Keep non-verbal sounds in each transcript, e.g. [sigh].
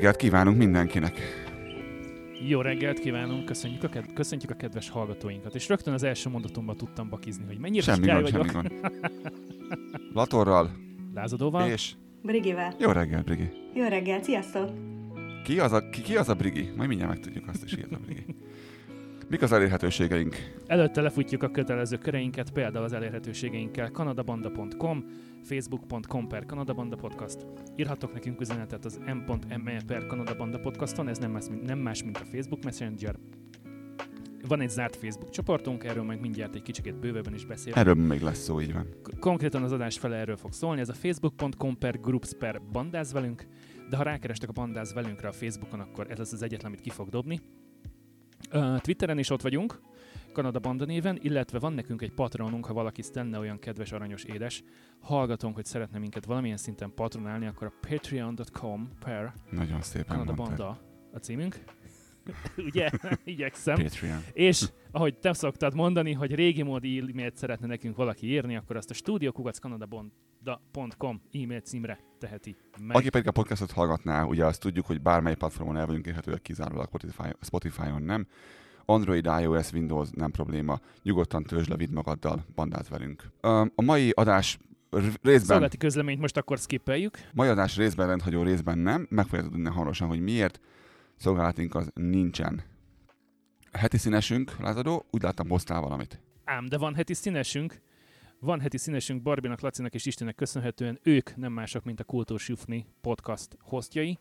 Jó reggelt kívánunk mindenkinek! Jó reggelt kívánunk, köszönjük a, ked- köszöntjük a kedves hallgatóinkat. És rögtön az első mondatomban tudtam bakizni, hogy mennyire Semmi király gond, vagyok. semmi gond. Latorral Lázadóval. és Brigivel. jó reggelt, Brigi. Jó reggel, sziasztok! Ki az a, ki, ki az a Brigi? Majd mindjárt megtudjuk azt is, írta Brigi. Mik az elérhetőségeink? Előtte lefutjuk a kötelező köreinket, például az elérhetőségeinkkel kanadabanda.com, facebook.com per kanadabanda podcast. Írhatok nekünk üzenetet az m.me per kanadabanda podcaston, ez nem más, mint, nem más, mint a Facebook Messenger. Van egy zárt Facebook csoportunk, erről majd mindjárt egy kicsit bővebben is beszélünk. Erről még lesz szó, így van. Konkrétan az adás fele erről fog szólni, ez a facebook.com per groups per bandáz velünk, de ha rákerestek a bandáz velünkre a Facebookon, akkor ez lesz az egyetlen, amit ki fog dobni. Twitteren is ott vagyunk, Kanada Banda néven, illetve van nekünk egy patronunk, ha valaki lenne olyan kedves, aranyos, édes, hallgatónk, hogy szeretne minket valamilyen szinten patronálni, akkor a patreon.com per Nagyon szépen Kanada mondtad. Banda a címünk. [laughs] Ugye? [laughs] Igyekszem. Patreon. És ahogy te szoktad mondani, hogy régi módi e-mailt szeretne nekünk valaki írni, akkor azt a studiokukackanada.com e-mail címre teheti meg. Aki pedig a podcastot hallgatná, ugye azt tudjuk, hogy bármely platformon el vagyunk érhetőek, kizárólag Spotify, Spotify-on nem. Android, iOS, Windows nem probléma. Nyugodtan töltsd le, vidd magaddal, bandáz velünk. A mai adás részben, Szolgálati közleményt most akkor skippeljük. mai adás részben rendhagyó részben nem, meg fogjátok tudni hamarosan, hogy miért. Szolgálatunk az nincsen. Heti színesünk, lázadó, úgy láttam, hoztál valamit. Ám, de van heti színesünk. Van heti színesünk Barbinak, Lacinak és Istennek köszönhetően ők nem mások, mint a Kultúr Sufni podcast hostjai.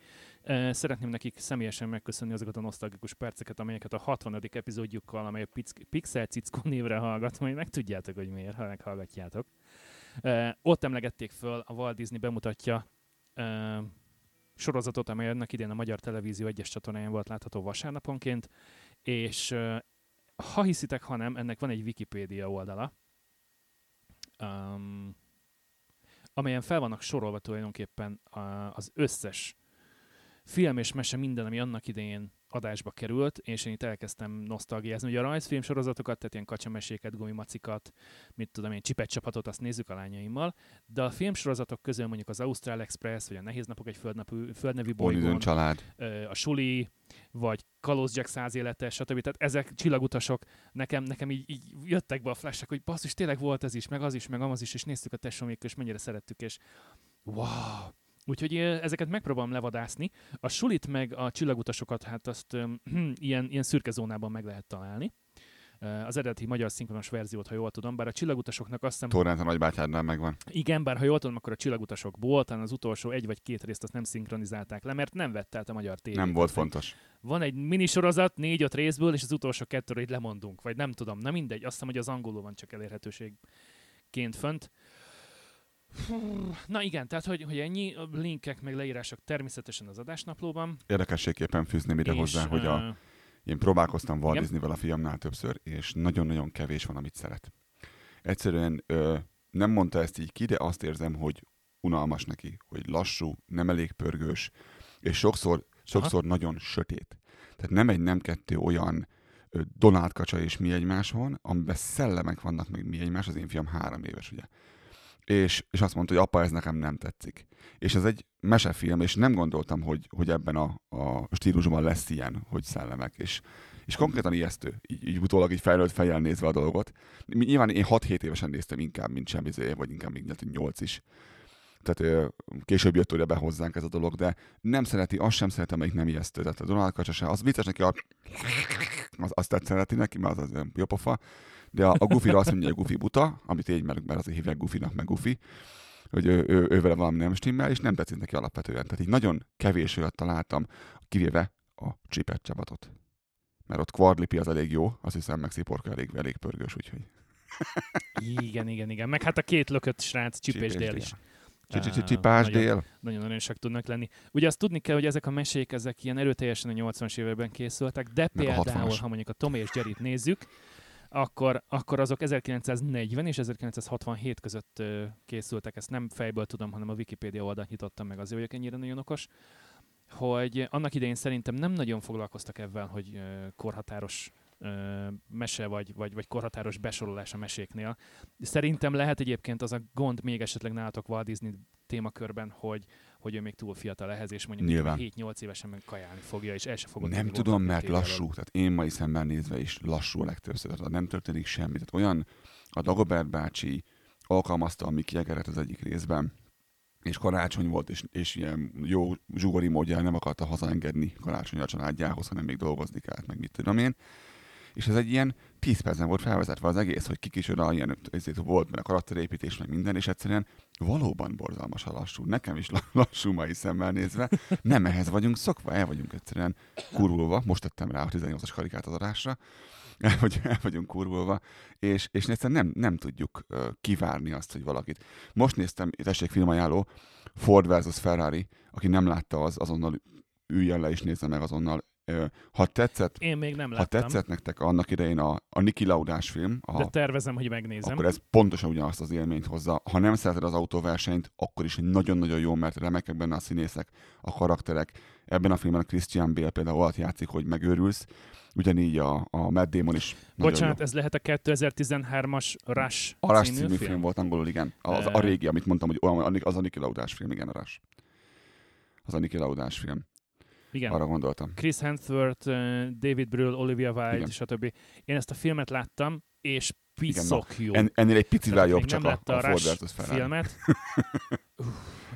Szeretném nekik személyesen megköszönni azokat a nosztalgikus perceket, amelyeket a 60. epizódjukkal, amely a Pixel Cickó névre hallgat, majd megtudjátok, hogy miért, ha meghallgatjátok. Ott emlegették föl, a Walt Disney bemutatja sorozatot, amely annak idén a Magyar Televízió egyes csatornáján volt látható vasárnaponként, és ha hiszitek, ha nem, ennek van egy Wikipédia oldala, um, amelyen fel vannak sorolva tulajdonképpen az összes film és mese minden, ami annak idején adásba került, és én itt elkezdtem nosztalgiázni. Ugye a rajzfilm sorozatokat, tehát ilyen kacsameséket, gumimacikat, mit tudom én, csipet csapatot, azt nézzük a lányaimmal, de a filmsorozatok közül mondjuk az Ausztrál Express, vagy a Nehéz Napok egy földnapú, földnevű bolygón, család. a Suli, vagy Kalóz Jack száz élete, stb. Tehát ezek csillagutasok, nekem, nekem így, így jöttek be a flashek, hogy basszus, tényleg volt ez is, meg az is, meg az is, és néztük a tesómékkal, és mennyire szerettük, és wow! Úgyhogy ezeket megpróbálom levadászni. A sulit meg a csillagutasokat, hát azt öm, [clears throat] ilyen, ilyen szürke zónában meg lehet találni. Az eredeti magyar szinkronos verziót, ha jól tudom, bár a csillagutasoknak azt hiszem, Torrent a nagybátyádnál megvan. igen, bár ha jól tudom, akkor a csillagutasokból talán az utolsó egy vagy két részt azt nem szinkronizálták le, mert nem vett át a magyar tévé. Nem volt fontos. Van egy minisorozat, négy-öt részből, és az utolsó kettőről így lemondunk, vagy nem tudom, na mindegy, azt hiszem, hogy az angolul van csak elérhetőségként fönt. Na igen, tehát hogy, hogy ennyi a linkek meg leírások természetesen az adásnaplóban. Érdekességképpen fűzném ide és, hozzá, hogy a, Én próbálkoztam Walt. Disneyvel a fiamnál többször, és nagyon-nagyon kevés van, amit szeret. Egyszerűen ö, nem mondta ezt így ki, de azt érzem, hogy unalmas neki, hogy lassú, nem elég pörgős, és sokszor, sokszor nagyon sötét. Tehát nem egy, nem kettő olyan Donald kacsa és mi egymás van, amiben szellemek vannak, meg mi egymás, az én fiam három éves, ugye. És, és azt mondta, hogy apa, ez nekem nem tetszik. És ez egy mesefilm, és nem gondoltam, hogy, hogy ebben a, a stílusban lesz ilyen, hogy szellemek. És, és konkrétan ijesztő, így, így utólag így felnőtt fejjel nézve a dolgot. Nyilván én 6-7 évesen néztem inkább, mint semmi vagy inkább hogy 8 is. Tehát később jött ugye be hozzánk ez a dolog, de nem szereti, azt sem szereti, amelyik nem ijesztő. Tehát a Donald kacsa se, az vicces neki, a, az, azt tetszeni neki, mert az, az jó pofa. De a, a Goofy-ra azt mondja, hogy Goofy buta, amit így, mert, mert azért hívják Goofy-nak, meg Goofy hogy ő, ő, ő vele valami nem stimmel, és nem tetszik neki alapvetően. Tehát így nagyon kevés olyat találtam, kivéve a csipet csapatot. Mert ott Quadlipi az elég jó, azt hiszem meg Sziporka elég, elég pörgős, úgyhogy. igen, igen, igen. Meg hát a két lökött srác, Csipés Dél is. Csipás dél. Nagyon aranyosak tudnak lenni. Ugye azt tudni kell, hogy ezek a mesék, ezek ilyen erőteljesen a 80-as években készültek, de Meg a például, 60-as. ha mondjuk a Tom és Jerryt nézzük, akkor, akkor azok 1940 és 1967 között készültek. Ezt nem fejből tudom, hanem a Wikipédia oldalt nyitottam meg, azért vagyok ennyire nagyon okos. Hogy annak idején szerintem nem nagyon foglalkoztak ebben, hogy korhatáros mese vagy, vagy, vagy korhatáros besorolás a meséknél. Szerintem lehet egyébként az a gond még esetleg nálatok Walt Disney témakörben, hogy, hogy ő még túl fiatal ehhez, és mondjuk Nyilván. 7-8 évesen meg kajálni fogja, és el se fogod Nem tudom, mert lassú. Tehát én mai szemben nézve is lassú a legtöbbször. Tehát nem történik semmi. Tehát olyan a Dagobert bácsi alkalmazta a Mickey Jageret az egyik részben, és karácsony volt, és, és ilyen jó zsugori módján nem akarta hazaengedni karácsony a családjához, hanem még dolgozni kellett, meg mit tudom én. És ez egy ilyen 10 percen volt felvezetve az egész, hogy ki kicsoda, ilyen ezért volt, mert a karakterépítés, meg minden, és egyszerűen valóban borzalmas a lassú. Nekem is la- [laughs] lassú mai szemmel nézve. Nem ehhez vagyunk szokva, el vagyunk egyszerűen kurulva. Most tettem rá a 18-as karikát az adásra. El, [laughs] el vagyunk kurvulva, és, és egyszerűen nem, nem tudjuk kivárni azt, hogy valakit. Most néztem, tessék filmajánló, Ford versus Ferrari, aki nem látta, az azonnal üljön le és nézze meg azonnal. Ha tetszett, Én még nem ha láttam, tetszett nektek annak idején a, a Niki Laudás film, a, de tervezem, hogy megnézem. akkor ez pontosan ugyanazt az élményt hozza. Ha nem szereted az autóversenyt, akkor is nagyon-nagyon jó, mert remekek benne a színészek, a karakterek. Ebben a filmben a Christian Bale például olyat játszik, hogy megőrülsz. Ugyanígy a, a Matt Damon is Bocsánat, jó. ez lehet a 2013-as Rush A Rush című, című film? film volt angolul, igen. Az, a Eh. régi, amit mondtam, hogy olyan- az a Niki Laudás film, igen, a Rush. Az a Niki Laudás film. Igen. Arra gondoltam. Chris Hemsworth, David Brill, Olivia Wilde, Igen. stb. Én ezt a filmet láttam, és piszok jó. En, ennél egy picivel jobb csak nem a, látta a Ford versus Ferrari. filmet. [laughs]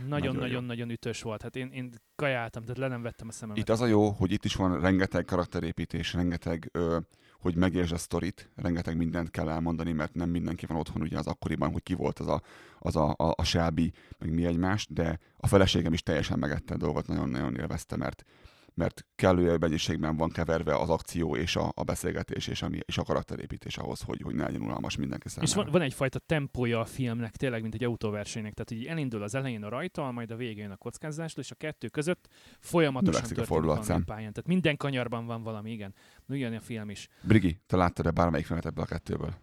Nagyon-nagyon-nagyon ütős volt. Hát én, én kajáltam, tehát le nem vettem a szememet. Itt az a jó, hogy itt is van rengeteg karakterépítés, rengeteg, ö, hogy megértsd a sztorit, rengeteg mindent kell elmondani, mert nem mindenki van otthon ugye az akkoriban, hogy ki volt az a, az a, a, a Shelby, meg mi egymás, de a feleségem is teljesen megette a dolgot, nagyon-nagyon élvezte, mert mert kellő mennyiségben van keverve az akció és a, a beszélgetés és a, és a karakterépítés ahhoz, hogy, hogy ne legyen unalmas mindenki számára. És van, van egyfajta tempója a filmnek, tényleg, mint egy autóversenynek. Tehát így elindul az elején a rajta, majd a végén a kockázás, és a kettő között folyamatosan Növekszik a fordulatszám. pályán. Tehát minden kanyarban van valami, igen. Ugyan a film is. Brigi, te láttad-e bármelyik filmet ebből a kettőből?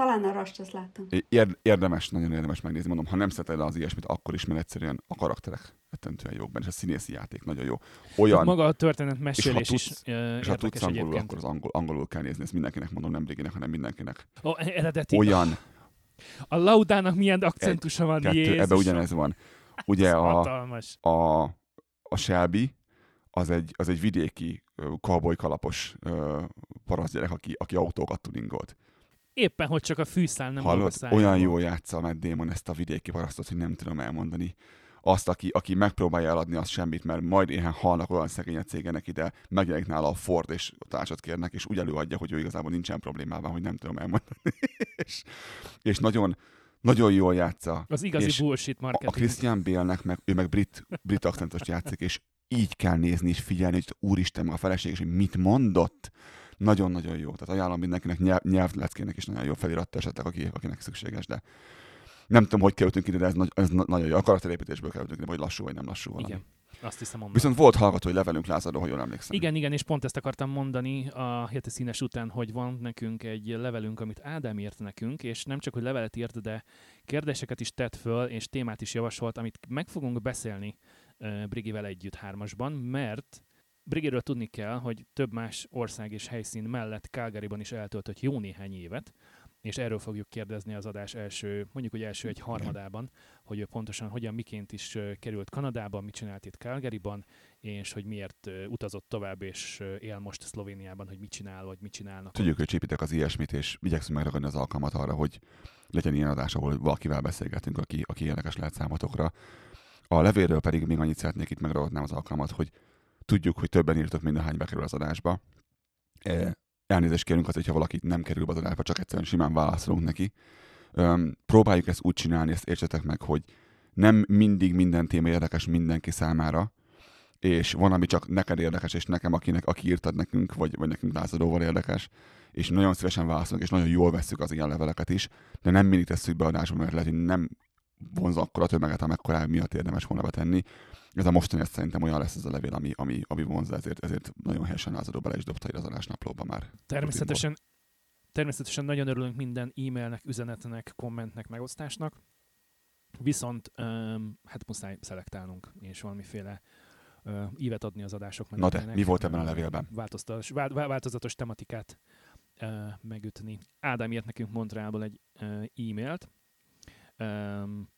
Talán a rast azt láttam. Ér- érdemes, nagyon érdemes megnézni, mondom, ha nem szereted az ilyesmit, akkor is, mert egyszerűen a karakterek rettentően jók benne, és a színészi játék nagyon jó. Olyan, Maga a történet mesélés tudsz- is uh, és ha tudsz angolul, egyébként. akkor az angol, angolul kell nézni, ezt mindenkinek mondom, nem Briginek, hanem mindenkinek. Ó, eredeti. Olyan, A Laudának milyen akcentusa van, kettő, Jézus. ebbe ugyanez van. Ugye a, a, a Shelby, az egy, az egy vidéki cowboy kalapos parasztgyerek, aki, aki autókat tuningolt. Éppen, hogy csak a fűszál nem Hallod? Olyan jól játsza a Matt Damon ezt a vidéki parasztot, hogy nem tudom elmondani. Azt, aki, aki megpróbálja eladni azt semmit, mert majd éhen halnak olyan szegény a cége neki, de megjelenik nála a Ford, és társat kérnek, és úgy előadja, hogy ő igazából nincsen problémában, hogy nem tudom elmondani. [laughs] és, és nagyon, nagyon jól játsza. Az igazi és bullshit a, marketing. a Christian Bale-nek meg, ő meg brit, brit akcentost játszik, és így kell nézni és figyelni, hogy úristen, a feleség, és hogy mit mondott. Nagyon-nagyon jó. Tehát ajánlom mindenkinek nyelv, nyelvleckének is nagyon jó felirattal esetleg, aki, akinek szükséges, de nem tudom, hogy kerültünk ide, de ez, nagy, ez na- nagyon jó. A karakterépítésből kerültünk ide, hogy lassú vagy nem lassú valami. Igen, azt hiszem mondom. Viszont volt hallgatói levelünk Lázadó, ha jól emlékszem. Igen, igen, és pont ezt akartam mondani a heti színes után, hogy van nekünk egy levelünk, amit Ádám írt nekünk, és nem csak, hogy levelet írt, de kérdéseket is tett föl, és témát is javasolt, amit meg fogunk beszélni uh, Brigivel együtt hármasban, mert Brigiről tudni kell, hogy több más ország és helyszín mellett Calgaryban is eltöltött jó néhány évet, és erről fogjuk kérdezni az adás első, mondjuk, hogy első egy harmadában, hogy ő pontosan hogyan, miként is került Kanadába, mit csinált itt Calgaryban, és hogy miért utazott tovább, és él most Szlovéniában, hogy mit csinál, vagy mit csinálnak. Tudjuk, hogy csípitek az ilyesmit, és igyekszünk megragadni az alkalmat arra, hogy legyen ilyen adás, ahol valakivel beszélgetünk, aki, aki érdekes lehet számotokra. A levélről pedig még annyit szeretnék itt megragadnám az alkalmat, hogy tudjuk, hogy többen írtok, mint ahány bekerül az adásba. E, elnézést kérünk az, hogyha valaki nem kerül be az adásba, csak egyszerűen simán válaszolunk neki. Próbáljuk ezt úgy csinálni, ezt értsetek meg, hogy nem mindig minden téma érdekes mindenki számára, és van, ami csak neked érdekes, és nekem, akinek, aki írtad nekünk, vagy, vagy nekünk lázadóval érdekes, és nagyon szívesen válaszolunk, és nagyon jól vesszük az ilyen leveleket is, de nem mindig tesszük be adásba, mert lehet, hogy nem vonz akkor a tömeget, amekkora miatt érdemes volna betenni. Ez a mostani ez szerintem olyan lesz ez a levél, ami, ami, ami vonzza, ezért, ezért nagyon helyesen lázadó bele is dobta ide az adásnaplóba már. Természetesen, természetesen nagyon örülünk minden e-mailnek, üzenetnek, kommentnek, megosztásnak, viszont um, hát muszáj szelektálnunk, és valamiféle uh, ívet adni az adások Na de, mi volt ebben a levélben? Változtatos, vál, vál- változatos tematikát uh, megütni. Ádám írt nekünk Montrealból egy uh, e-mailt, um,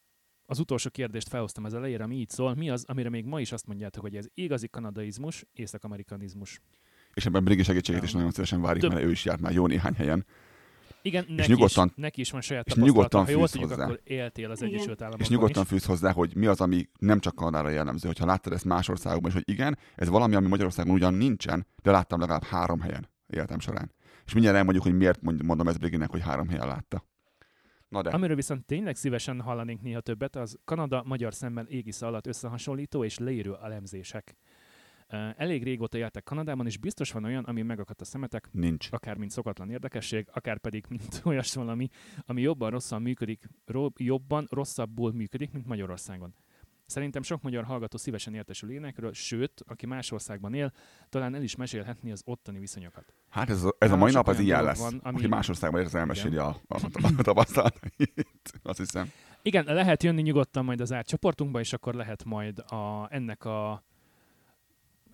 az utolsó kérdést felhoztam az elejére, ami így szól. Mi az, amire még ma is azt mondjátok, hogy ez igazi kanadaizmus, észak-amerikanizmus? És ebben Brigi segítségét is Ja. nagyon szívesen várjuk, Több- mert ő is járt már jó néhány helyen. Igen, neki, nyugodtan- is, neki is van saját és nyugodtan Ha jól tudjuk, hozzá. akkor éltél az Igen. Egyesült Államokban És nyugodtan is. fűz hozzá, hogy mi az, ami nem csak Kanadára jellemző, hogyha láttad ezt más országokban, és hogy igen, ez valami, ami Magyarországon ugyan nincsen, de láttam legalább három helyen életem során. És mindjárt elmondjuk, hogy miért mond- mondom ezt Briginek, hogy három helyen látta. Na de, Amiről viszont tényleg szívesen hallanénk néha többet, az Kanada-magyar szemben égisze alatt összehasonlító és leírő elemzések. Elég régóta éltek Kanadában, és biztos van olyan, ami megakadt a szemetek, nincs. akár mint szokatlan érdekesség, akár pedig mint [laughs] olyas valami, ami jobban rosszan működik, ro- jobban rosszabbul működik, mint Magyarországon. Szerintem sok magyar hallgató szívesen értesül énekről, sőt, aki más országban él, talán el is mesélhetni az ottani viszonyokat. Hát ez, a- ez a mai nap az ilyen lesz, van, ami- aki más országban ér, az elmeséli a, a, a tapasztalatait. Azt hiszem. Igen, lehet jönni nyugodtan majd az átcsoportunkba, és akkor lehet majd a, ennek a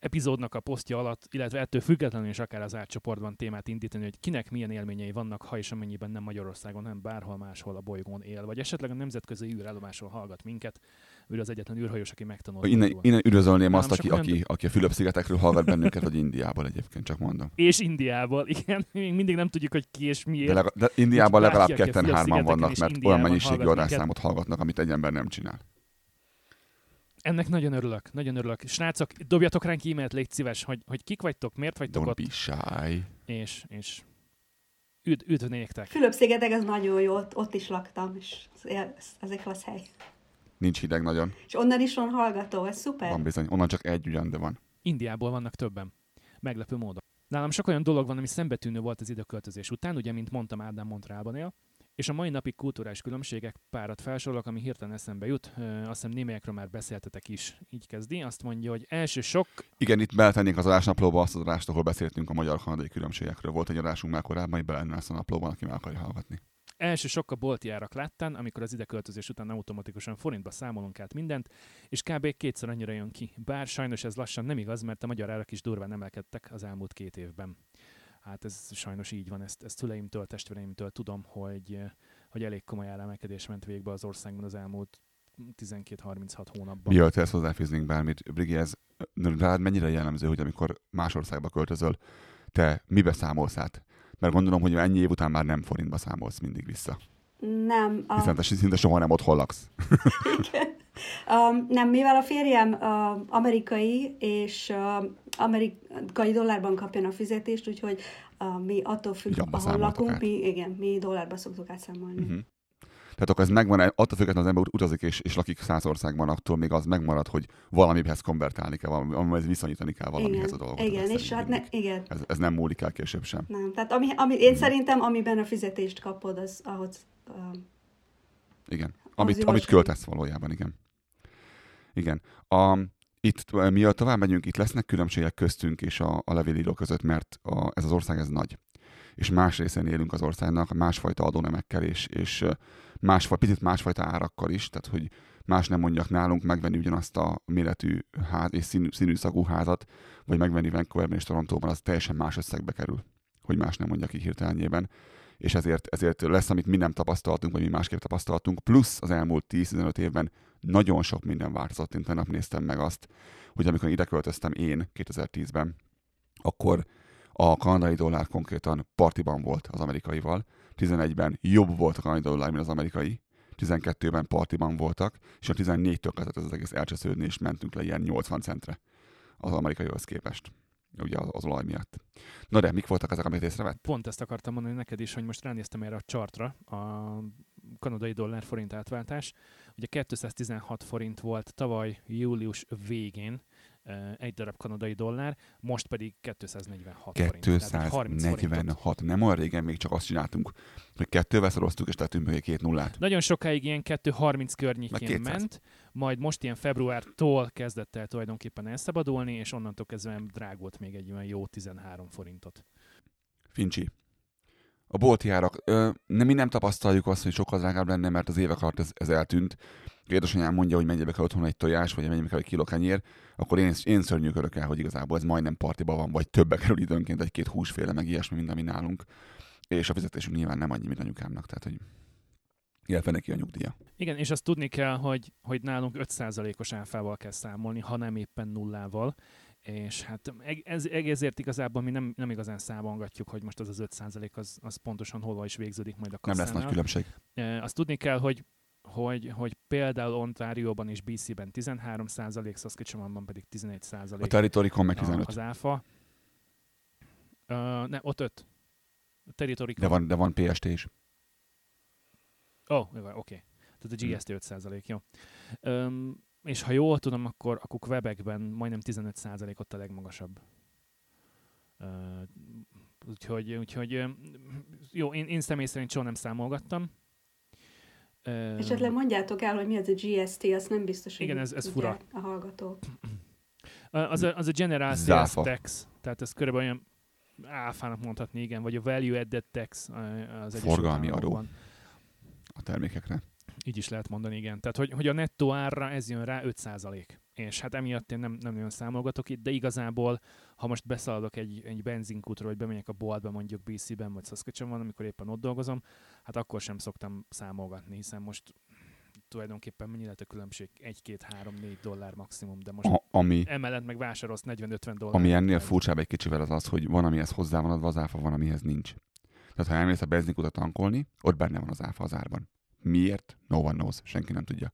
epizódnak a posztja alatt, illetve ettől függetlenül is akár az átcsoportban témát indítani, hogy kinek milyen élményei vannak, ha és amennyiben nem Magyarországon, hanem bárhol máshol a bolygón él, vagy esetleg a nemzetközi űrállomáson hallgat minket. Ő az egyetlen űrhajós, aki megtanult. Innen, innen üdvözölném azt, aki, aki, aki a Fülöp-szigetekről hallgat bennünket, vagy Indiából egyébként, csak mondom. És Indiából, [laughs] igen, még mindig nem tudjuk, hogy ki és miért. De, lega, de Indiában legalább ketten-hárman vannak, mert Indiában olyan mennyiségű adásszámot hallgatnak, amit egy ember nem csinál. Ennek nagyon örülök, nagyon örülök. Srácok, dobjatok ránk e-mailt, légy szíves, hogy, hogy kik vagytok, miért vagytok Don't ott, be shy. és, és üd, üdv néktek. Fülöp-szigetek, az nagyon jó, ott, ott is laktam, és ez, ez egy klassz hely. Nincs hideg nagyon. És onnan is van hallgató, ez szuper. Van bizony. Onnan csak egy ugyan, de van. Indiából vannak többen. Meglepő módon. Nálam sok olyan dolog van, ami szembetűnő volt az időköltözés után, ugye, mint mondtam, Ádám Montrealban él, és a mai napig kulturális különbségek párat felsorolok, ami hirtelen eszembe jut. Azt hiszem némelyekről már beszéltetek is. Így kezdi. Azt mondja, hogy első sok, Igen, itt beletennénk az adásnaplóba azt az adást, ahol beszéltünk a magyar-kanadai különbségekről. Volt egy adásunk már korábban, hogy bele lenne ezt a naplóban, aki meg akarja hallgatni. első sok a bolti árak láttán, amikor az ideköltözés után automatikusan forintba számolunk át mindent, és kb. kétszer annyira jön ki. Bár sajnos ez lassan nem igaz, mert a magyar árak is durván emelkedtek az elmúlt két évben. Hát ez sajnos így van, ezt, ezt szüleimtől, testvéreimtől tudom, hogy, hogy elég komoly áremelkedés ment végbe az országban az elmúlt 12-36 hónapban. Mielőtt ezt hozzáfűznénk bármit, Brigi, ez rád mennyire jellemző, hogy amikor más országba költözöl, te mibe számolsz át? Mert gondolom, hogy ennyi év után már nem forintba számolsz mindig vissza. Nem, a, Hiszen te szinte soha nem otthon laksz. [laughs] igen. Um, nem, mivel a férjem uh, amerikai, és uh, amerikai dollárban kapja a fizetést, úgyhogy uh, mi attól függ, abba ahol lakunk, át. mi, igen, mi dollárba szoktuk átszámolni. Uh-huh. Tehát akkor ez megvan, attól függetlenül az ember utazik és, és lakik száz országban, attól még az megmarad, hogy valamihez konvertálni kell, valami, amihez viszonyítani kell valamihez igen, a dolgot. igen, és hát ne, igen, ez, ez nem múlik el később sem. nem. Tehát ami, ami, én szerintem, amiben a fizetést kapod, az ahhoz uh, Igen. Amit, amit költesz valójában, igen. Igen. A, itt, miatt tovább megyünk, itt lesznek különbségek köztünk és a, a levélíró között, mert a, ez az ország ez nagy. És más részén élünk az országnak, másfajta adónemekkel és, és másfajta, picit másfajta árakkal is, tehát hogy más nem mondjak nálunk megvenni ugyanazt a méretű ház és színű, színű szagú házat, vagy megvenni Vancouverben és Torontóban, az teljesen más összegbe kerül, hogy más nem mondjak ki hirtelenjében és ezért, ezért lesz, amit mi nem tapasztaltunk, vagy mi másképp tapasztaltunk, plusz az elmúlt 10-15 évben nagyon sok minden változott. Én tegnap néztem meg azt, hogy amikor ide költöztem én 2010-ben, akkor a kanadai dollár konkrétan partiban volt az amerikaival, 11-ben jobb volt a kanadai dollár, mint az amerikai, 12-ben partiban voltak, és a 14-től kezdett ez az egész elcsesződni, és mentünk le ilyen 80 centre az amerikaihoz képest, ugye az, az olaj miatt. Na de, mik voltak ezek, amit észrevett? Pont ezt akartam mondani neked is, hogy most ránéztem erre a chartra, a kanadai dollár forint átváltás. Ugye 216 forint volt tavaly július végén egy darab kanadai dollár, most pedig 246 forint. Tehát egy 30 forintot. 246. Nem olyan régen még csak azt csináltunk, hogy kettővel szoroztuk, és tettünk mögé két nullát. Nagyon sokáig ilyen 2.30 Meg környékén 200. ment, majd most ilyen februártól kezdett el tulajdonképpen elszabadulni, és onnantól kezdve drágult még egy olyan jó 13 forintot. Fincsi. A bolti árak, ö, nem, mi nem tapasztaljuk azt, hogy sokkal drágább lenne, mert az évek alatt ez, ez eltűnt. Édesanyám mondja, hogy mennyibe kell otthon egy tojás, vagy mennyibe kell egy kiló kenyér, akkor én, én szörnyűkörök el, hogy igazából ez majdnem partiba van, vagy többe kerül időnként egy-két húsféle, meg ilyesmi, mint ami nálunk. És a fizetésünk nyilván nem annyi, mint anyukámnak. Tehát, hogy illetve neki a nyugdíja. Igen, és azt tudni kell, hogy, hogy nálunk 5%-os áfával kell számolni, ha nem éppen nullával, és hát ez, ezért igazából mi nem, nem igazán számolgatjuk, hogy most az az 5% az, az pontosan hol is végződik majd a kasszánál. Nem lesz nagy különbség. Azt tudni kell, hogy hogy, hogy például Ontárióban és BC-ben 13 százalék, Saskatchewanban pedig 11 százalék. A territorikon meg 15. Az áfa. Ne, ott 5. A territorikon. De van, de van PST is. Ó, oh, oké. Okay. Tehát a GST 5 százalék, jó. Um, és ha jól tudom, akkor, akkor Quebecben majdnem 15 százalék ott a legmagasabb. Uh, úgyhogy, úgyhogy jó, én, én személy szerint soha nem számolgattam, Esetleg mondjátok el, hogy mi az a GST, azt nem biztos, hogy Igen, ez, ez fura. a hallgató. Az a, az a General Sales Tax, tehát ez körülbelül olyan áfának mondhatni, igen, vagy a Value Added Tax az Forgalmi adó a termékekre. Így is lehet mondani, igen. Tehát, hogy, hogy a nettó árra ez jön rá 5% és hát emiatt én nem, nem nagyon számolgatok itt, de igazából, ha most beszaladok egy, egy benzinkútról, vagy bemegyek a boltba mondjuk BC-ben, vagy Saskatchewan, amikor éppen ott dolgozom, hát akkor sem szoktam számolgatni, hiszen most tulajdonképpen mennyi lehet a különbség? 1, 2, 3, 4 dollár maximum, de most a, ami, emellett meg vásárolsz 40-50 dollár. Ami ennél furcsább egy kicsivel az az, hogy van, amihez hozzá van adva az áfa, van, amihez nincs. Tehát ha elmész a benzinkutat tankolni, ott benne van az áfa az árban. Miért? No one knows. Senki nem tudja.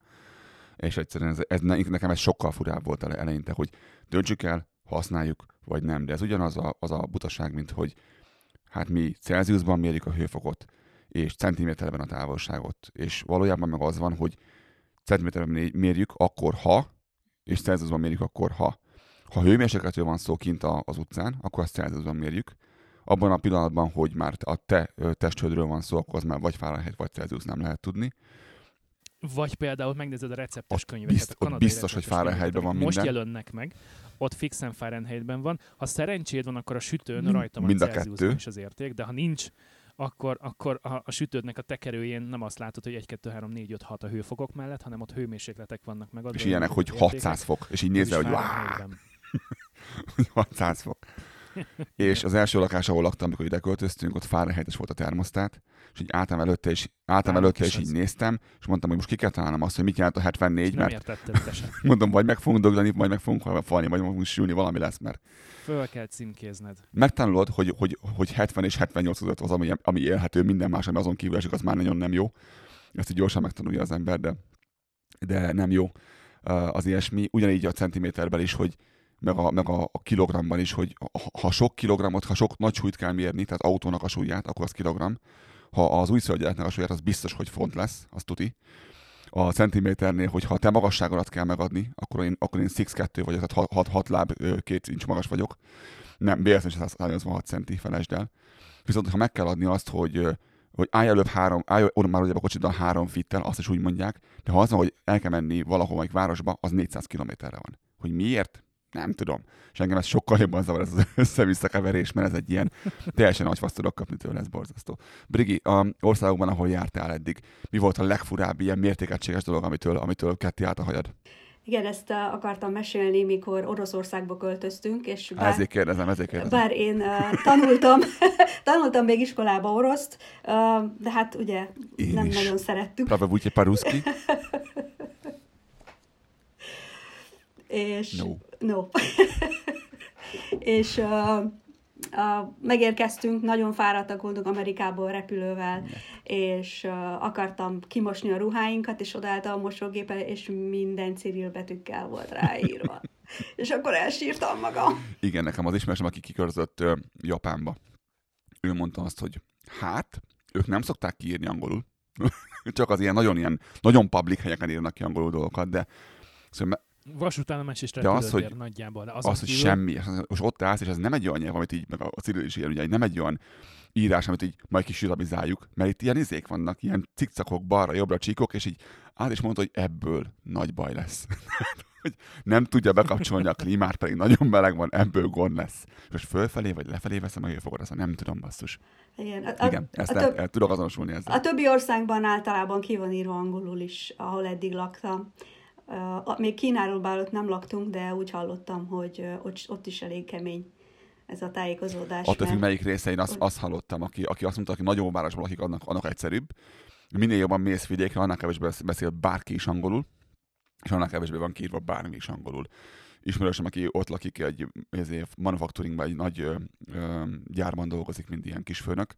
És egyszerűen ez, ez, nekem ez sokkal furább volt eleinte, hogy döntsük el, használjuk, vagy nem. De ez ugyanaz a, az a butaság, mint hogy hát mi Celsiusban mérjük a hőfokot, és centiméterben a távolságot. És valójában meg az van, hogy centiméterben mérjük akkor, ha, és Celsiusban mérjük akkor, ha. Ha hőmérsékletről van szó kint az utcán, akkor azt Celsiusban mérjük. Abban a pillanatban, hogy már a te testhődről van szó, akkor az már vagy Fahrenheit, vagy Celsius nem lehet tudni. Vagy például megnézed a receptes ott könyveket. Bizt, a biztos, hogy Fahrenheitben van minden. Most jelönnek meg, ott fixen Fahrenheitben van. Ha szerencséd van, akkor a sütőn rajta van mind a kettő. is az érték, de ha nincs, akkor, akkor a, a sütődnek a tekerőjén nem azt látod, hogy 1, 2, 3, 4, 5, 6 a hőfokok mellett, hanem ott hőmérsékletek vannak meg. És ilyenek, hogy 600 fok, és így nézve, hogy 600 [laughs] fok. [laughs] és az első lakás, ahol laktam, amikor ide költöztünk, ott Fahrenheit volt a termosztát, és így álltam előtte, és álltam előtte, és így néztem, és mondtam, hogy most ki kell találnom azt, hogy mit jelent a 74, nem mert [laughs] mondom, vagy meg fogunk dögleni, vagy meg fogunk falni, vagy fogunk sülni, valami lesz, mert Föl kell címkézned. Megtanulod, hogy, hogy, hogy 70 és 78 között az, ami, ami élhető, minden más, ami azon kívül esik, az már nagyon nem jó. Ezt így gyorsan megtanulja az ember, de, de nem jó az ilyesmi. Ugyanígy a centiméterben is, hogy meg a, meg a, a kilogramban is, hogy ha sok kilogramot, ha sok nagy súlyt kell mérni, tehát autónak a súlyát, akkor az kilogram. Ha az új a súlyát, az biztos, hogy font lesz, az tuti. A centiméternél, hogy ha te magasságodat kell megadni, akkor én, akkor én 6-2 vagy, tehát 6, 6, 6 láb 2 incs magas vagyok. Nem, véletlenül 186 centi, felejtsd el. Viszont ha meg kell adni azt, hogy hogy állj előbb három, állj oda már a kocsiddal három fittel, azt is úgy mondják, de ha az van, hogy el kell menni valahol egy városba, az 400 kilométerre van. Hogy miért? Nem tudom. És engem ez sokkal jobban zavar ez az [laughs] össze-vissza keverés, mert ez egy ilyen teljesen nagy fasz tudok kapni tőle, ez borzasztó. Brigi, a országokban, ahol jártál eddig, mi volt a legfurább ilyen mértékegységes dolog, amitől, amitől ketté állt a hajad? Igen, ezt uh, akartam mesélni, mikor Oroszországba költöztünk, és bár, ezért kérdezem, ezért kérdezem. Bár én uh, tanultam, [laughs] tanultam még iskolába oroszt, uh, de hát ugye én nem is. nagyon szerettük. Pravda vucsi paruszki? [laughs] és... No. No. [laughs] és uh, uh, megérkeztünk, nagyon fáradtak voltunk Amerikából repülővel, és uh, akartam kimosni a ruháinkat, és odaálltam a mosógépen, és minden Cyril betűkkel volt ráírva. [laughs] és akkor elsírtam magam. Igen, nekem az ismerősöm, aki kikörzött uh, Japánba. Ő mondta azt, hogy hát, ők nem szokták kiírni angolul. [laughs] Csak az ilyen nagyon ilyen, nagyon public helyeken írnak ki angolul dolgokat, de szóval Vasútállomás is de az, hogy, nagyjából. De az, az hogy kívül... semmi. Most ott állsz, és ez nem egy olyan nyelv, amit így, meg a Cyril is ilyen, ugye, nem egy olyan írás, amit így majd kisilabizáljuk, mert itt ilyen izék vannak, ilyen cikcakok, balra-jobbra csíkok, és így át is mondta, hogy ebből nagy baj lesz. [laughs] hogy nem tudja bekapcsolni a klímát, pedig nagyon meleg van, ebből gond lesz. És most fölfelé vagy lefelé veszem a hőfokot, azt nem tudom, basszus. Igen, a, Igen ezt a, el, el, tudok azonosulni ezzel. A többi országban általában ki van írva angolul is, ahol eddig laktam. Még Kínáról bár ott nem laktunk, de úgy hallottam, hogy ott, ott is elég kemény ez a tájékozódás. Attól függ, melyik része, én azt, azt hallottam, aki, aki azt mondta, aki nagyobb városban lakik, annak, annak egyszerűbb. minél jobban mész vidékre, annál kevésbé beszél bárki is angolul, és annál kevésbé van kiírva bármi is angolul. Ismerősöm, aki ott lakik egy manufacturingban, egy nagy ö, ö, gyárban dolgozik, mint ilyen kisfőnök,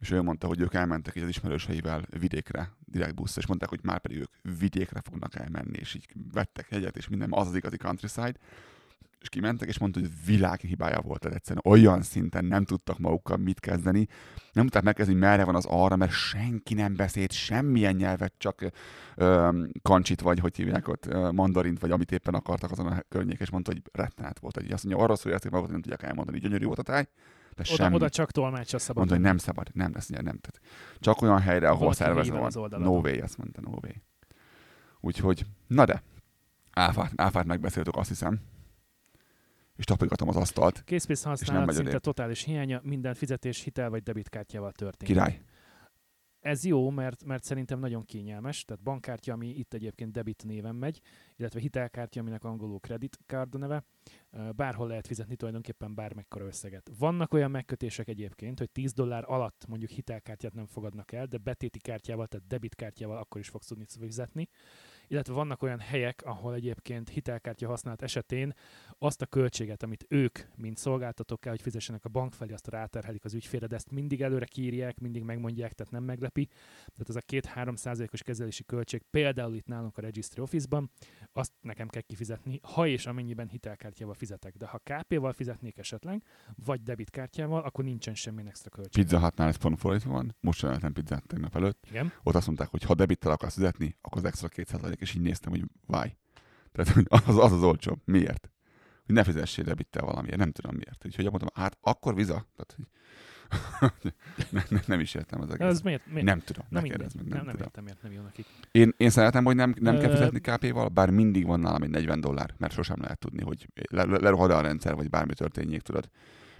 és ő mondta, hogy ők elmentek így az ismerőseivel vidékre, direkt busz, és mondták, hogy már pedig ők vidékre fognak elmenni, és így vettek hegyet, és minden, az az igazi countryside, és kimentek, és mondta, hogy világ hibája volt, tehát egyszerűen. Olyan szinten nem tudtak magukkal mit kezdeni, nem tudták megkezdeni, merre van az arra, mert senki nem beszélt semmilyen nyelvet, csak ö, kancsit, vagy hogy hívják ott, ö, mandarint, vagy amit éppen akartak azon a környék, és mondta, hogy rettenet volt. Hogy azt mondja, arra szól, hogy magukat nem tudják elmondani, gyönyörű volt a táj, de oda, semmi. oda csak tolmácsa szabad. Mondta, hogy nem szabad, nem lesz, nem. Tehát csak olyan helyre, ahol szervezve van. No way, azt mondta, no way. Úgyhogy, na de, áfát, áfát megbeszéltük, azt hiszem. És tapogatom az asztalt. Készpénz használat szinte totális hiánya, minden fizetés hitel vagy debitkártyával történik. Király. Ez jó, mert, mert szerintem nagyon kényelmes, tehát bankkártya, ami itt egyébként debit néven megy, illetve hitelkártya, aminek angolul credit card a neve, bárhol lehet fizetni tulajdonképpen bármekkora összeget. Vannak olyan megkötések egyébként, hogy 10 dollár alatt mondjuk hitelkártyát nem fogadnak el, de betéti kártyával, tehát debitkártyával akkor is fogsz tudni fizetni. Illetve vannak olyan helyek, ahol egyébként hitelkártya használat esetén azt a költséget, amit ők, mint szolgáltatók kell, hogy fizessenek a bank felé, azt ráterhelik az ügyfélre, de ezt mindig előre kírják, mindig megmondják, tehát nem meglepi. Tehát ez a 2-3 százalékos kezelési költség, például itt nálunk a Registry Office-ban, azt nekem kell kifizetni, ha és amennyiben hitelkártyával fizetek. De ha KP-val fizetnék esetleg, vagy debitkártyával, akkor nincsen semmi extra költség. Pizza Hutnál ez pont fordítva van. Most csináltam pizzát tegnap előtt. Igen. Ott azt mondták, hogy ha debittel akarsz fizetni, akkor az extra 200 és így néztem, hogy why. Tehát hogy az az, az olcsó. Miért? Hogy ne fizessél debittel valamiért. Nem tudom miért. Úgyhogy mondtam, hát akkor viza. Tehát, hogy [laughs] ne, ne, nem is értem az egész. Ez miért? miért? Nem tudom, Na ne kérdezz meg, nem, nem, nem tudom. értem, miért nem jó nekik. Én, én szeretem, hogy nem, nem kell fizetni KP-val, bár mindig van nálam egy 40 dollár, mert sosem lehet tudni, hogy le, le, lerohad a rendszer, vagy bármi történjék, tudod.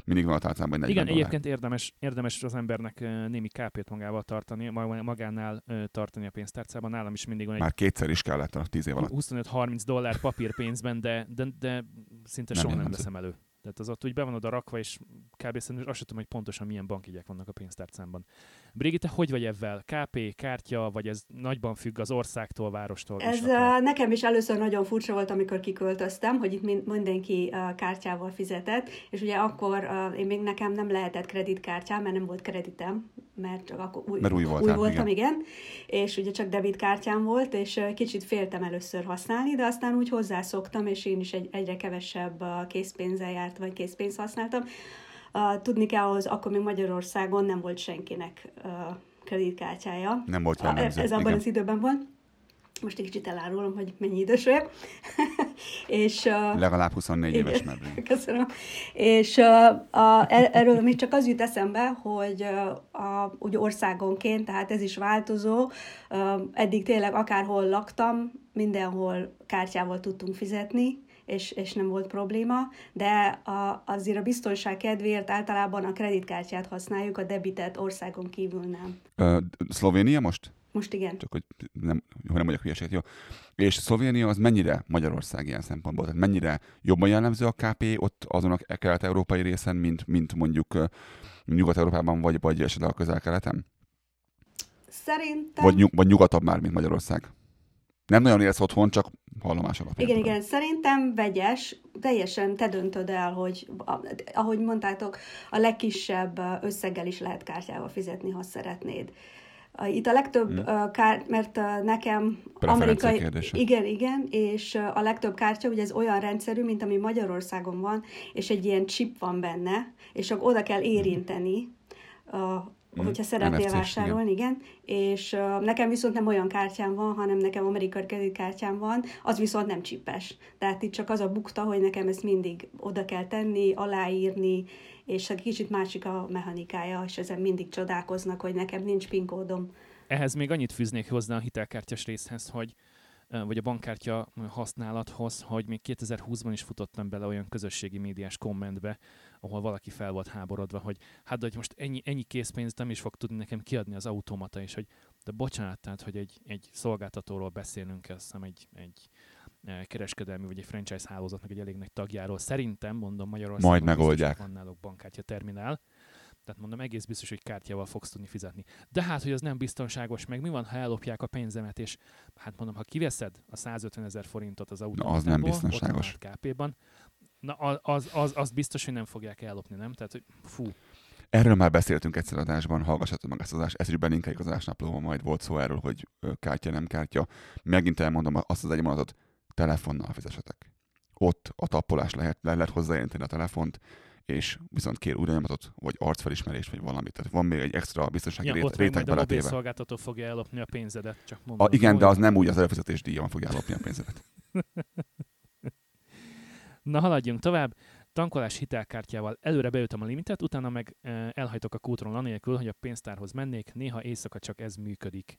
Mindig van a tárcában egy 40 Igen, dollár. egyébként érdemes, érdemes az embernek némi KP-t magával tartani, ma- magánál tartani a pénztárcában. Nálam is mindig van egy Már kétszer is kellett a 10 év alatt. 25-30 dollár papírpénzben, de, de, de szinte Nem soha nem veszem elő. Tehát az ott úgy be van oda rakva, és kb. szerintem azt sem tudom, hogy pontosan milyen bankjegyek vannak a pénztárcámban. Brigitte, hogy vagy ebben? KP, kártya, vagy ez nagyban függ az országtól, várostól? Ez uh, nekem is először nagyon furcsa volt, amikor kiköltöztem, hogy itt min- mindenki uh, kártyával fizetett, és ugye akkor uh, én még nekem nem lehetett kreditkártyám, mert nem volt kreditem, mert csak akkor új, Mert új voltál, új voltam, igen. igen. és ugye csak debitkártyám volt, és uh, kicsit féltem először használni, de aztán úgy hozzászoktam, és én is egy, egyre kevesebb uh, készpénzzel járt, vagy készpénzt használtam. Tudni kell, ahhoz akkor még Magyarországon nem volt senkinek kreditkártyája. Nem volt jellemző. Ez abban igen. az időben volt. Most egy kicsit elárulom, hogy mennyi idős vagyok. [laughs] és uh, Legalább 24 igen. éves Medrin. [laughs] Köszönöm. És uh, a, er- erről még csak az jut eszembe, hogy uh, a, úgy országonként, tehát ez is változó, uh, eddig tényleg akárhol laktam, mindenhol kártyával tudtunk fizetni, és, és nem volt probléma, de a, azért a biztonság kedvéért általában a kreditkártyát használjuk, a debitet országon kívül nem. Ö, Szlovénia most? Most igen. Csak hogy nem, hogy nem vagyok hülyeséget, jó. És Szlovénia az mennyire Magyarország ilyen szempontból? Tehát mennyire jobban jellemző a KP ott azon a kelet-európai részen, mint, mint mondjuk Nyugat-Európában, vagy, vagy esetleg a közel-keleten? Szerintem... Vagy, nyug, vagy nyugatabb már, mint Magyarország? Nem nagyon élsz otthon, csak hallomás alapján. Igen, igen, szerintem vegyes, teljesen te döntöd el, hogy ahogy mondtátok, a legkisebb összeggel is lehet kártyával fizetni, ha szeretnéd. Itt a legtöbb hmm. kár, mert nekem amerikai... kérdése. Igen, igen, és a legtöbb kártya, ugye ez olyan rendszerű, mint ami Magyarországon van, és egy ilyen chip van benne, és csak oda kell érinteni, ö, Mhm. hogyha szeretnél NFC-s, vásárolni, igen. És uh, nekem viszont nem olyan kártyám van, hanem nekem amerikai kreditkártyám van, az viszont nem csipes. Tehát itt csak az a bukta, hogy nekem ezt mindig oda kell tenni, aláírni, és egy kicsit másik a mechanikája, és ezen mindig csodálkoznak, hogy nekem nincs PIN kódom. Ehhez még annyit fűznék hozzá a hitelkártyás részhez, hogy vagy a bankkártya használathoz, hogy még 2020-ban is futottam bele olyan közösségi médiás kommentbe, ahol valaki fel volt háborodva, hogy hát de hogy most ennyi, ennyi készpénzt nem is fog tudni nekem kiadni az automata, és hogy de bocsánat, tehát, hogy egy, egy szolgáltatóról beszélünk, azt hiszem egy, egy eh, kereskedelmi vagy egy franchise hálózatnak egy elég nagy tagjáról. Szerintem, mondom Magyarországon Majd megoldják. van náluk bankkártya terminál. Tehát mondom, egész biztos, hogy kártyával fogsz tudni fizetni. De hát, hogy az nem biztonságos, meg mi van, ha ellopják a pénzemet, és hát mondom, ha kiveszed a 150 ezer forintot az autóból, az nem biztonságos. KP-ban, na az, az, az, biztos, hogy nem fogják ellopni, nem? Tehát, hogy fú. Erről már beszéltünk egyszer adásban, hallgassatok meg ezt az adást, ezt is belinkeljük az adásnaplóban, majd volt szó erről, hogy kártya, nem kártya. Megint elmondom azt az egy mondatot, telefonnal fizessetek. Ott a tappolás lehet, le lehet hozzájelenteni a telefont, és viszont kér új lenyomatot, vagy arcfelismerést, vagy valamit. Tehát van még egy extra biztonsági ja, rét, ott réteg a beletéve. szolgáltató fogja ellopni a pénzedet, csak mondom. A, igen, de az nem úgy az előfizetés díjon fogja ellopni a pénzedet. [laughs] Na, haladjunk tovább. Tankolás hitelkártyával előre beütöm a limitet, utána meg e, elhajtok a kútról anélkül, hogy a pénztárhoz mennék, néha éjszaka csak ez működik.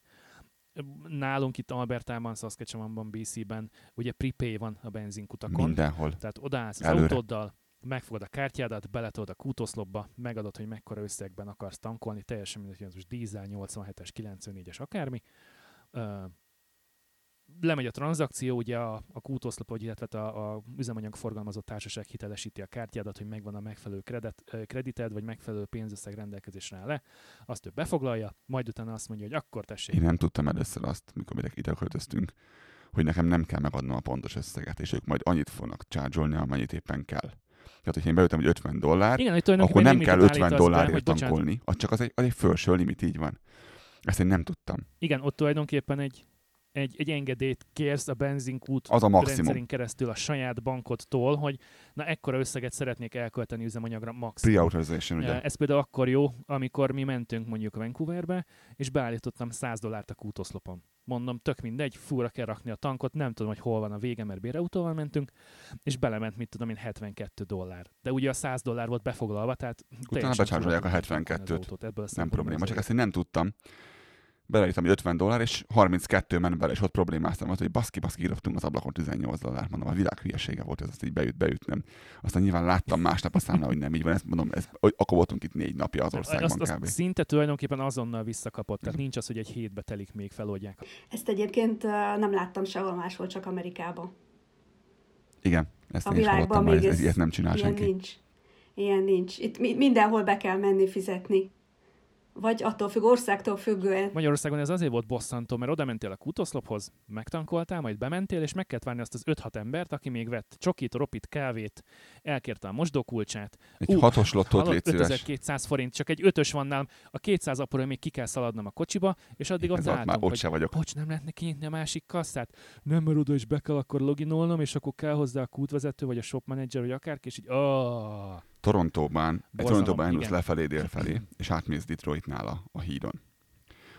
Nálunk itt Albertában, Saskatchewanban, BC-ben ugye prepay van a benzinkutakon. Mindenhol. Tehát odaállsz az Előre. autóddal, megfogod a kártyádat, beletolod a kútoszlopba, megadod, hogy mekkora összegben akarsz tankolni, teljesen mindegy, hogy ez most dízel, 87-es, 94-es, akármi. Lemegy a tranzakció, ugye a, a kútoszlop, illetve a, a üzemanyag forgalmazott társaság hitelesíti a kártyádat, hogy megvan a megfelelő kredit, kredited, vagy megfelelő pénzösszeg rendelkezésre áll le, azt ő befoglalja, majd utána azt mondja, hogy akkor tessék. Én nem tudtam először azt, mikor ide költöztünk, hogy nekem nem kell megadnom a pontos összeget, és ők majd annyit fognak csárgyolni, amennyit éppen kell. Tehát, hogyha én beütöm, hogy 50 dollár, Igen, akkor nem kell 50 dollárért tankolni, az csak az egy, az egy felső limit, így van. Ezt én nem tudtam. Igen, ott tulajdonképpen egy, egy, egy engedélyt kérsz a benzinkút az a maximum. keresztül a saját bankodtól, hogy na ekkora összeget szeretnék elkölteni üzemanyagra max. Pre-authorization, ugye? Ez például akkor jó, amikor mi mentünk mondjuk Vancouverbe, és beállítottam 100 dollárt a kútoszlopon mondom, tök mindegy, fúra kell rakni a tankot, nem tudom, hogy hol van a vége, mert bérautóval mentünk, és belement, mit tudom én, 72 dollár. De ugye a 100 dollár volt befoglalva, tehát Utána becsárolják a 72-t. Ebből nem probléma, csak ezt én nem tudtam beleírtam, hogy 50 dollár, és 32 ment bele, és ott problémáztam, volt, hogy baszki, baszki, írottunk az ablakon 18 dollár. Mondom, a világ hülyesége volt ez, azt így beüt, beütnem. Aztán nyilván láttam másnap a számla, hogy nem így van, ezt mondom, ez, akkor voltunk itt négy napja az országban azt, azt kb. szinte tulajdonképpen azonnal visszakapott, tehát nincs az, hogy egy hétbe telik még feloldják. Ezt egyébként nem láttam sehol máshol, csak Amerikában. Igen, ezt a én világban is még ez, ez, ilyet nem csinál ilyen senki. nincs. Ilyen nincs. Itt mindenhol be kell menni fizetni. Vagy attól függ, országtól függően. Magyarországon ez azért volt bosszantó, mert oda mentél a kutoszlophoz, megtankoltál, majd bementél, és meg kellett várni azt az 5-6 embert, aki még vett csokit, ropit, kávét, elkérte a mosdókulcsát. Egy uh, hatos lottót légy 5200 forint, csak egy ötös van nálam, a 200 apróra még ki kell szaladnom a kocsiba, és addig ott álltam, már ott hogy vagyok. bocs, nem lehetne kinyitni a másik kasszát? Nem, mert oda is be kell akkor loginolnom, és akkor kell hozzá a kútvezető, vagy a shop manager, vagy akárki, és így, oh. Torontóban, egy Torontóban indulsz lefelé, délfelé, [clears throat] és átmész Detroitnál a, a hídon.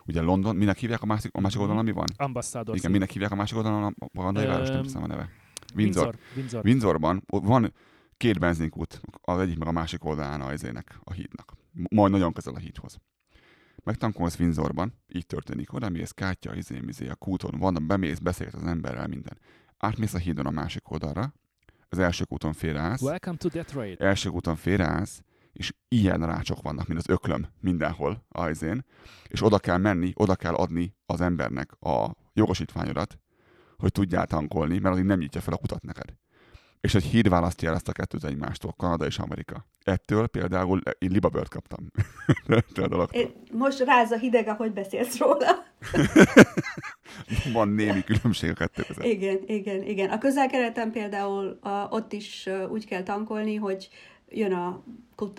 Ugye London, minek hívják a másik, a másik oldalon, ami van? Ambassador. Igen, minek hívják a másik oldalon a kanadai város, nem hiszem a neve. Windsor. Windsor. Windsor. Winsorban van két benzinkút, az egyik meg a másik oldalán a, izének, a hídnak. Majd nagyon közel a hídhoz. Megtankolsz Windsorban, így történik, oda mész, kártya, izé, izé, a kúton, van, bemész, beszélsz az emberrel, minden. Átmész a hídon a másik oldalra, az első úton félreállsz. Welcome to. Első úton félreállsz, és ilyen rácsok vannak, mint az öklöm mindenhol a és oda kell menni, oda kell adni az embernek a jogosítványodat, hogy tudjál tankolni, mert addig nem nyitja fel a kutat neked. És egy híd választja el ezt a kettőt egymástól, Kanada és Amerika. Ettől például én libabört kaptam. [laughs] Én most ráz a hideg, ahogy beszélsz róla. Van némi különbség a kettő között. Igen, igen, igen. A közelkereten például a, ott is úgy kell tankolni, hogy jön a,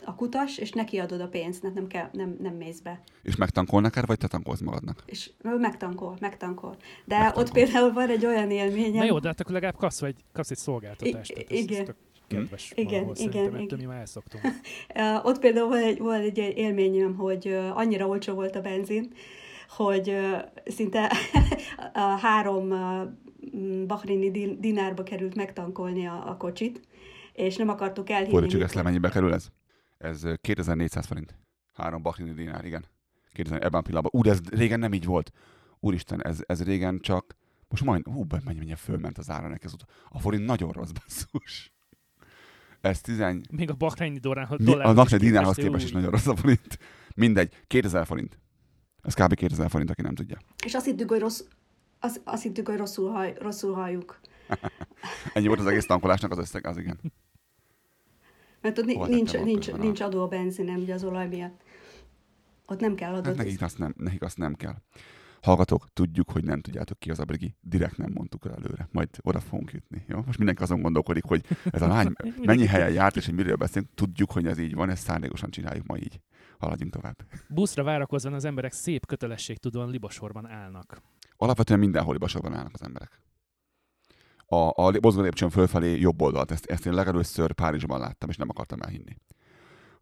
a kutas, és neki adod a pénzt, nem, kell, nem, nem mész be. És megtankol neked, vagy te tankolsz magadnak? És megtankol, megtankol. De megtankol. ott például van egy olyan élményem. Na jó, de hát akkor legalább kapsz, vagy, kapsz egy szolgáltatást. I- igen. Ez kedves igen, igen, igen. mi már elszoktunk. [laughs] ott például van egy, van egy élményem, hogy annyira olcsó volt a benzin, hogy szinte [laughs] a három bahrini dinárba került megtankolni a, a kocsit, és nem akartuk elhinni. Fordítsuk ezt le, mennyibe kerül ez? Ez 2400 forint. Három bahrini dinár, igen. 2000, ebben a pillanatban. Úr, ez régen nem így volt. Úristen, ez, ez régen csak... Most majd, hú, mennyi, mennyi fölment az ára neki az A forint nagyon rossz, basszus. Ez 10... Még a bahreini doránhoz, A bahreini dinárhoz képest is nagyon rossz a forint. Mindegy, 2000 forint. Ez kb. 2000 forint, aki nem tudja. És azt hittük, hogy, rossz, azt, azt hittük, hogy rosszul, haj, rosszul halljuk. [laughs] Ennyi volt az egész tankolásnak az összeg, az igen. Mert ott nincs, nincs, nincs adó a benzinem, ugye az olaj miatt. Ott nem kell adót. Hát nekik azt, nem, nekik azt nem kell. Hallgatók, tudjuk, hogy nem tudjátok ki az a Brigi. Direkt nem mondtuk el előre. Majd oda fogunk jutni. Jó? Most mindenki azon gondolkodik, hogy ez a lány mennyi helyen járt, és hogy miről beszélünk. Tudjuk, hogy ez így van, ezt szándékosan csináljuk ma így. Haladjunk tovább. Buszra várakozva az emberek szép kötelességtudóan libasorban állnak. Alapvetően mindenhol libasorban állnak az emberek. A, a mozgó lépcsőn fölfelé jobb oldalt, ezt, ezt én legelőször Párizsban láttam, és nem akartam elhinni.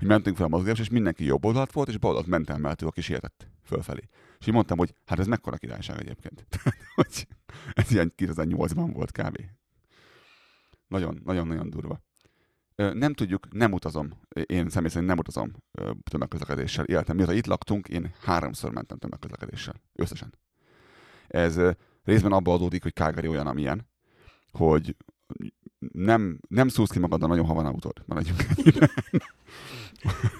Hogy mentünk fel a mozgó és mindenki jobb oldalt volt, és bal oldalt mentem mellettük, aki sietett fölfelé. És így mondtam, hogy hát ez mekkora királyság egyébként. [laughs] Hogy ez ilyen 2008-ban volt kb. Nagyon, nagyon, nagyon durva. Nem tudjuk, nem utazom. Én személy szerint nem utazom tömegközlekedéssel. Életem, mióta itt laktunk, én háromszor mentem tömegközlekedéssel. Összesen. Ez részben abba adódik, hogy Calgary olyan, amilyen, hogy nem, nem szúrsz ki magaddal nagyon, ha van autód. Maradjunk. [laughs]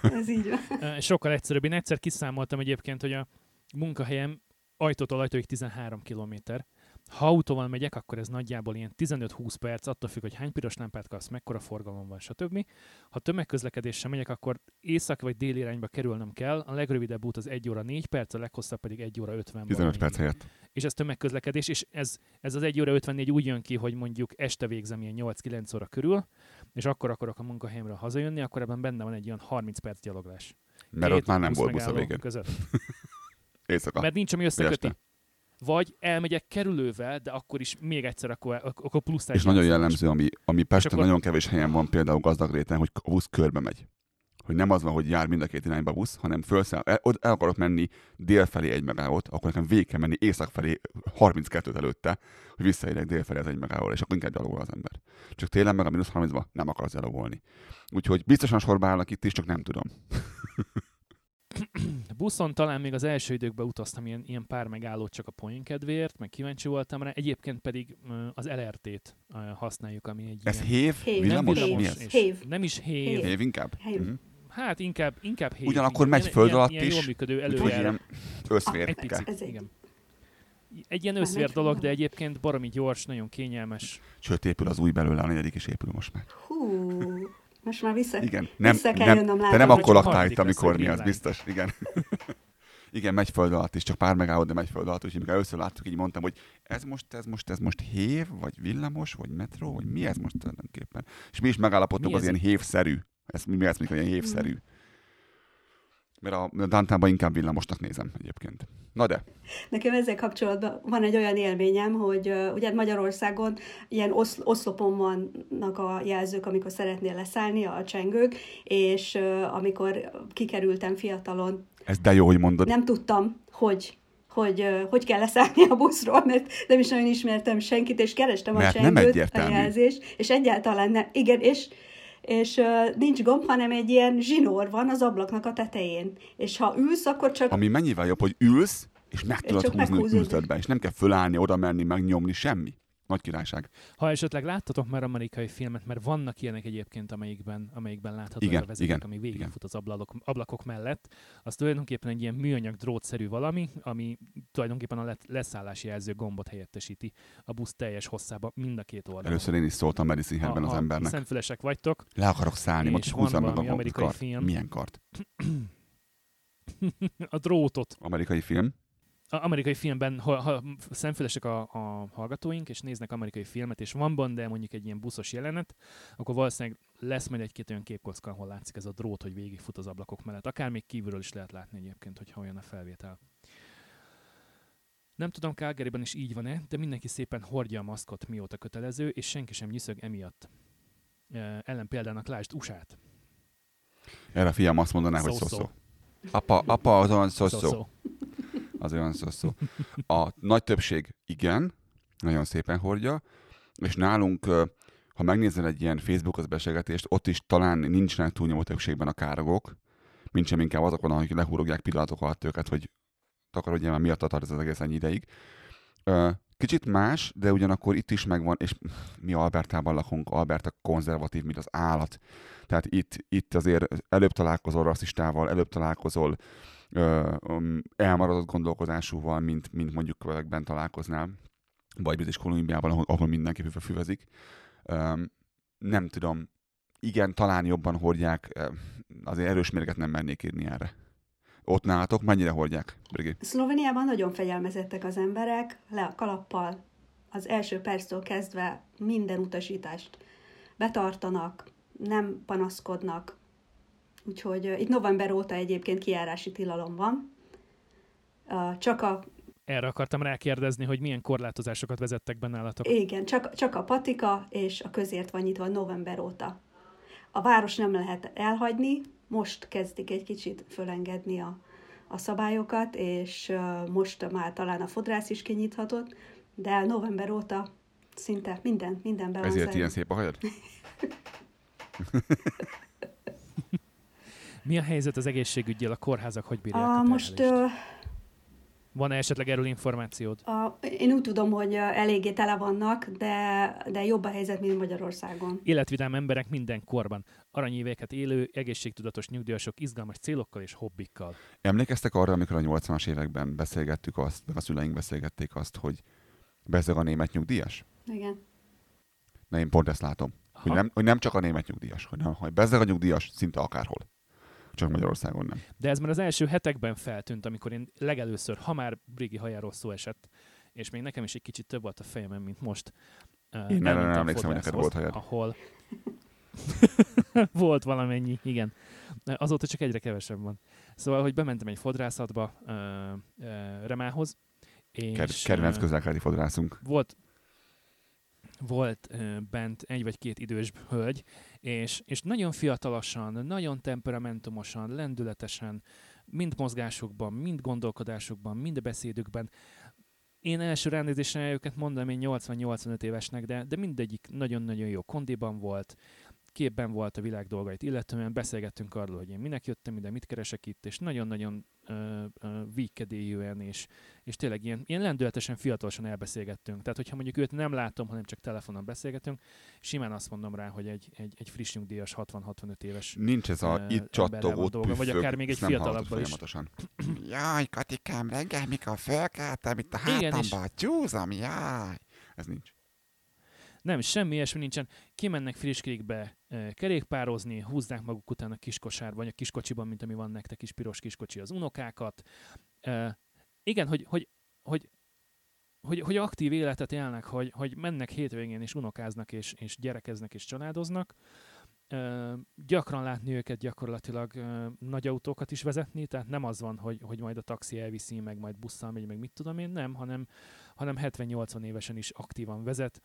Ez így van. [laughs] Sokkal egyszerűbb. Én egyszer kiszámoltam egyébként, hogy a munkahelyem ajtótól ajtóig 13 kilométer. Ha autóval megyek, akkor ez nagyjából ilyen 15-20 perc, attól függ, hogy hány piros lámpát kapsz, mekkora forgalom van, stb. Ha tömegközlekedéssel megyek, akkor észak vagy déli irányba kerülnöm kell. A legrövidebb út az 1 óra 4 perc, a leghosszabb pedig 1 óra 50 15 perc helyett. És ez tömegközlekedés, és ez, ez az 1 óra 54 úgy jön ki, hogy mondjuk este végzem ilyen 8-9 óra körül, és akkor akarok a munkahelyemről hazajönni, akkor ebben benne van egy olyan 30 perc gyaloglás. Mert Két ott már nem volt busz a végén. Között. [laughs] Éjszaka. Mert nincs, ami összeköti. este. Vagy elmegyek kerülővel, de akkor is még egyszer, akkor, akkor plusz És nagyon jellemző, ami, ami Pesten akkor- nagyon kevés helyen van, például gazdag réten, hogy a busz körbe megy. Hogy nem az van, hogy jár mind a két irányba busz, hanem felszáll, el, ott el akarok menni dél felé egy megállót, akkor nekem végig kell menni észak felé 32 előtte, hogy visszaérjek dél felé az egy megállóra, és akkor inkább gyalogol az ember. Csak télen meg a mínusz 30-ba nem akarsz gyalogolni. Úgyhogy biztosan sorba állnak itt is, csak nem tudom. [coughs] Buszon talán még az első időkben utaztam ilyen, ilyen pár megállót csak a poén kedvéért, meg kíváncsi voltam rá. Egyébként pedig az LRT-t használjuk, ami egy Ez ilyen... hév? Hév. Villamos? nem Mi villamos, ez? és Hév. Nem is hév. Hév. Hév inkább? Hév. Mhm. Hát inkább, inkább hév. Ugyanakkor megy föld ilyen, alatt ilyen is, jól működő ilyen összvér. Egy picit, Ez egy- igen. Egy ilyen összvér dolog, de egyébként baromi gyors, nagyon kényelmes. Sőt, épül az új belőle, a negyedik is épül most már. Hú, most már vissza, Igen, nem, vissza kell nem, jönnöm, te nem akkor laktál itt, amikor mi az biztos, igen. [laughs] igen, megy föld alatt is, csak pár megálló, de megy föld alatt, úgyhogy amikor először láttuk, így mondtam, hogy ez most, ez most, ez most hév, vagy villamos, vagy metró, vagy mi ez most tulajdonképpen. És mi is megállapodtunk Mi az ilyen hévszerű. Ez, mi ez, mikor ilyen hévszerű. Mert a Dantában inkább villamosnak nézem egyébként. Na de, Nekem ezzel kapcsolatban van egy olyan élményem, hogy ugye Magyarországon ilyen osz, oszlopon vannak a jelzők, amikor szeretnél leszállni, a csengők, és amikor kikerültem fiatalon, ez de jó, hogy mondod. nem tudtam, hogy hogy, hogy kell leszállni a buszról, mert nem is nagyon ismertem senkit, és kerestem Mert a csengőt, a jelzést, és egyáltalán nem. Igen, és és nincs gomb, hanem egy ilyen zsinór van az ablaknak a tetején. És ha ülsz, akkor csak Ami mennyivel jobb, hogy ülsz, és meg tudod húzni, hogy meghúzódik. ültöd be, és nem kell fölállni, oda menni, megnyomni, semmi. Nagy királyság. Ha esetleg láttatok már amerikai filmet, mert vannak ilyenek egyébként, amelyikben, amelyikben látható Igen, a vezeték, igen, ami végigfut az ablakok, ablakok mellett, az tulajdonképpen egy ilyen műanyag drótszerű valami, ami tulajdonképpen a le- leszállási jelző gombot helyettesíti a busz teljes hosszába mind a két oldalon. Először én is szóltam Medicinherben Ha- az embernek. Szemfülesek vagytok, Le akarok szállni, most húzzam meg a amerikai kart. film. Milyen kart? [clears throat] a drótot. Amerikai film. Amerikai filmben, ha, ha szemfülesek a, a hallgatóink, és néznek amerikai filmet, és van benne mondjuk egy ilyen buszos jelenet, akkor valószínűleg lesz majd egy-két olyan képkocka, ahol látszik ez a drót, hogy végigfut az ablakok mellett. Akár még kívülről is lehet látni egyébként, hogyha olyan a felvétel. Nem tudom, Calgaryban is így van-e, de mindenki szépen hordja a maszkot, mióta kötelező, és senki sem nyiszög emiatt. E, ellen példának lásd USA-t. Erre a fiam azt mondaná, hogy Szó-szó. Apa, apa az olyan szoszó. Szó-szó. Az olyan szoszó. A nagy többség igen, nagyon szépen hordja, és nálunk, ha megnézel egy ilyen Facebookos beszélgetést, ott is talán nincsenek túlnyomó többségben a károgok, mint sem inkább azok van, akik lehúrogják pillanatok alatt őket, hogy takarodjál, mert miatt tart ez az egész ennyi ideig. Kicsit más, de ugyanakkor itt is megvan, és mi Albertában lakunk, Alberta konzervatív, mint az állat. Tehát itt, itt azért előbb találkozol rasszistával, előbb találkozol elmaradott gondolkozásúval, mint, mint mondjuk kövekben találkoznál, vagy British Kolumbiában, ahol, ahol mindenki füve- füvezik. Nem tudom, igen, talán jobban hordják, azért erős mérget nem mennék írni erre. Ott nálatok mennyire hordják, Brigi? Szlovéniában nagyon fegyelmezettek az emberek, le a kalappal, az első perctől kezdve minden utasítást betartanak, nem panaszkodnak. Úgyhogy uh, itt november óta egyébként kijárási tilalom van. Uh, csak a erre akartam rákérdezni, hogy milyen korlátozásokat vezettek be nálatok. Igen, csak, csak a patika és a közért van nyitva november óta. A város nem lehet elhagyni, most kezdik egy kicsit fölengedni a, a szabályokat, és uh, most már talán a fodrász is kinyithatott, de november óta szinte minden, minden be van Ezért ilyen szép a hajad? [laughs] Mi a helyzet az egészségügyel, a kórházak hogy bírják a, a Most uh, van-e esetleg erről információd? A, én úgy tudom, hogy eléggé tele vannak, de, de jobb a helyzet, mint Magyarországon. Életvidám emberek minden korban. Aranyéveket élő, egészségtudatos nyugdíjasok, izgalmas célokkal és hobbikkal. Emlékeztek arra, amikor a 80-as években beszélgettük azt, a szüleink beszélgették azt, hogy bezeg a német nyugdíjas? Igen. Na én pont ezt látom. Hogy nem, hogy nem csak a német nyugdíjas, hogy, nem, hogy bezeg a nyugdíjas szinte akárhol. Csak Magyarországon nem. De ez már az első hetekben feltűnt, amikor én legelőször, ha már Brigi hajáról szó esett, és még nekem is egy kicsit több volt a fejemen, mint most. Én erre nem emlékszem, hogy neked volt hajad. Ahol [laughs] volt valamennyi, igen. Azóta csak egyre kevesebb van. Szóval, hogy bementem egy fodrászatba, uh, uh, Remához, és... Kedvenc közelkeleti fodrászunk. Volt, volt bent egy vagy két idős hölgy, és, és nagyon fiatalosan, nagyon temperamentumosan, lendületesen, mind mozgásokban, mind gondolkodásokban, mind beszédükben. Én első ránézésre őket mondom, én 80-85 évesnek, de, de mindegyik nagyon-nagyon jó kondiban volt, képben volt a világ dolgait, illetően beszélgettünk arról, hogy én minek jöttem ide, mit keresek itt, és nagyon-nagyon vígkedélyűen, és, és tényleg ilyen, ilyen lendületesen, fiatalosan elbeszélgettünk. Tehát, hogyha mondjuk őt nem látom, hanem csak telefonon beszélgetünk, simán azt mondom rá, hogy egy, egy, egy friss nyugdíjas 60-65 éves Nincs ez a uh, itt csattogó dolga, vagy akár még egy fiatalabb is. [clears throat] Jaj, Katikám, reggel, mikor felkeltem itt a hátamba, csúzom, jaj. Ez nincs. Nem, semmi ilyesmi nincsen. Kimennek Friskrékbe kerékpározni, húzzák maguk után a kiskosár, vagy a kiskocsiban, mint ami van nektek is piros kiskocsi az unokákat. Igen, hogy, hogy, hogy hogy, hogy aktív életet élnek, hogy, hogy mennek hétvégén és unokáznak, és, és gyerekeznek, és családoznak. Uh, gyakran látni őket gyakorlatilag nagy autókat is vezetni, tehát nem az van, hogy, hogy majd a taxi elviszi, meg majd busszal megy, meg mit tudom én, nem, hanem, hanem 70-80 évesen is aktívan vezet,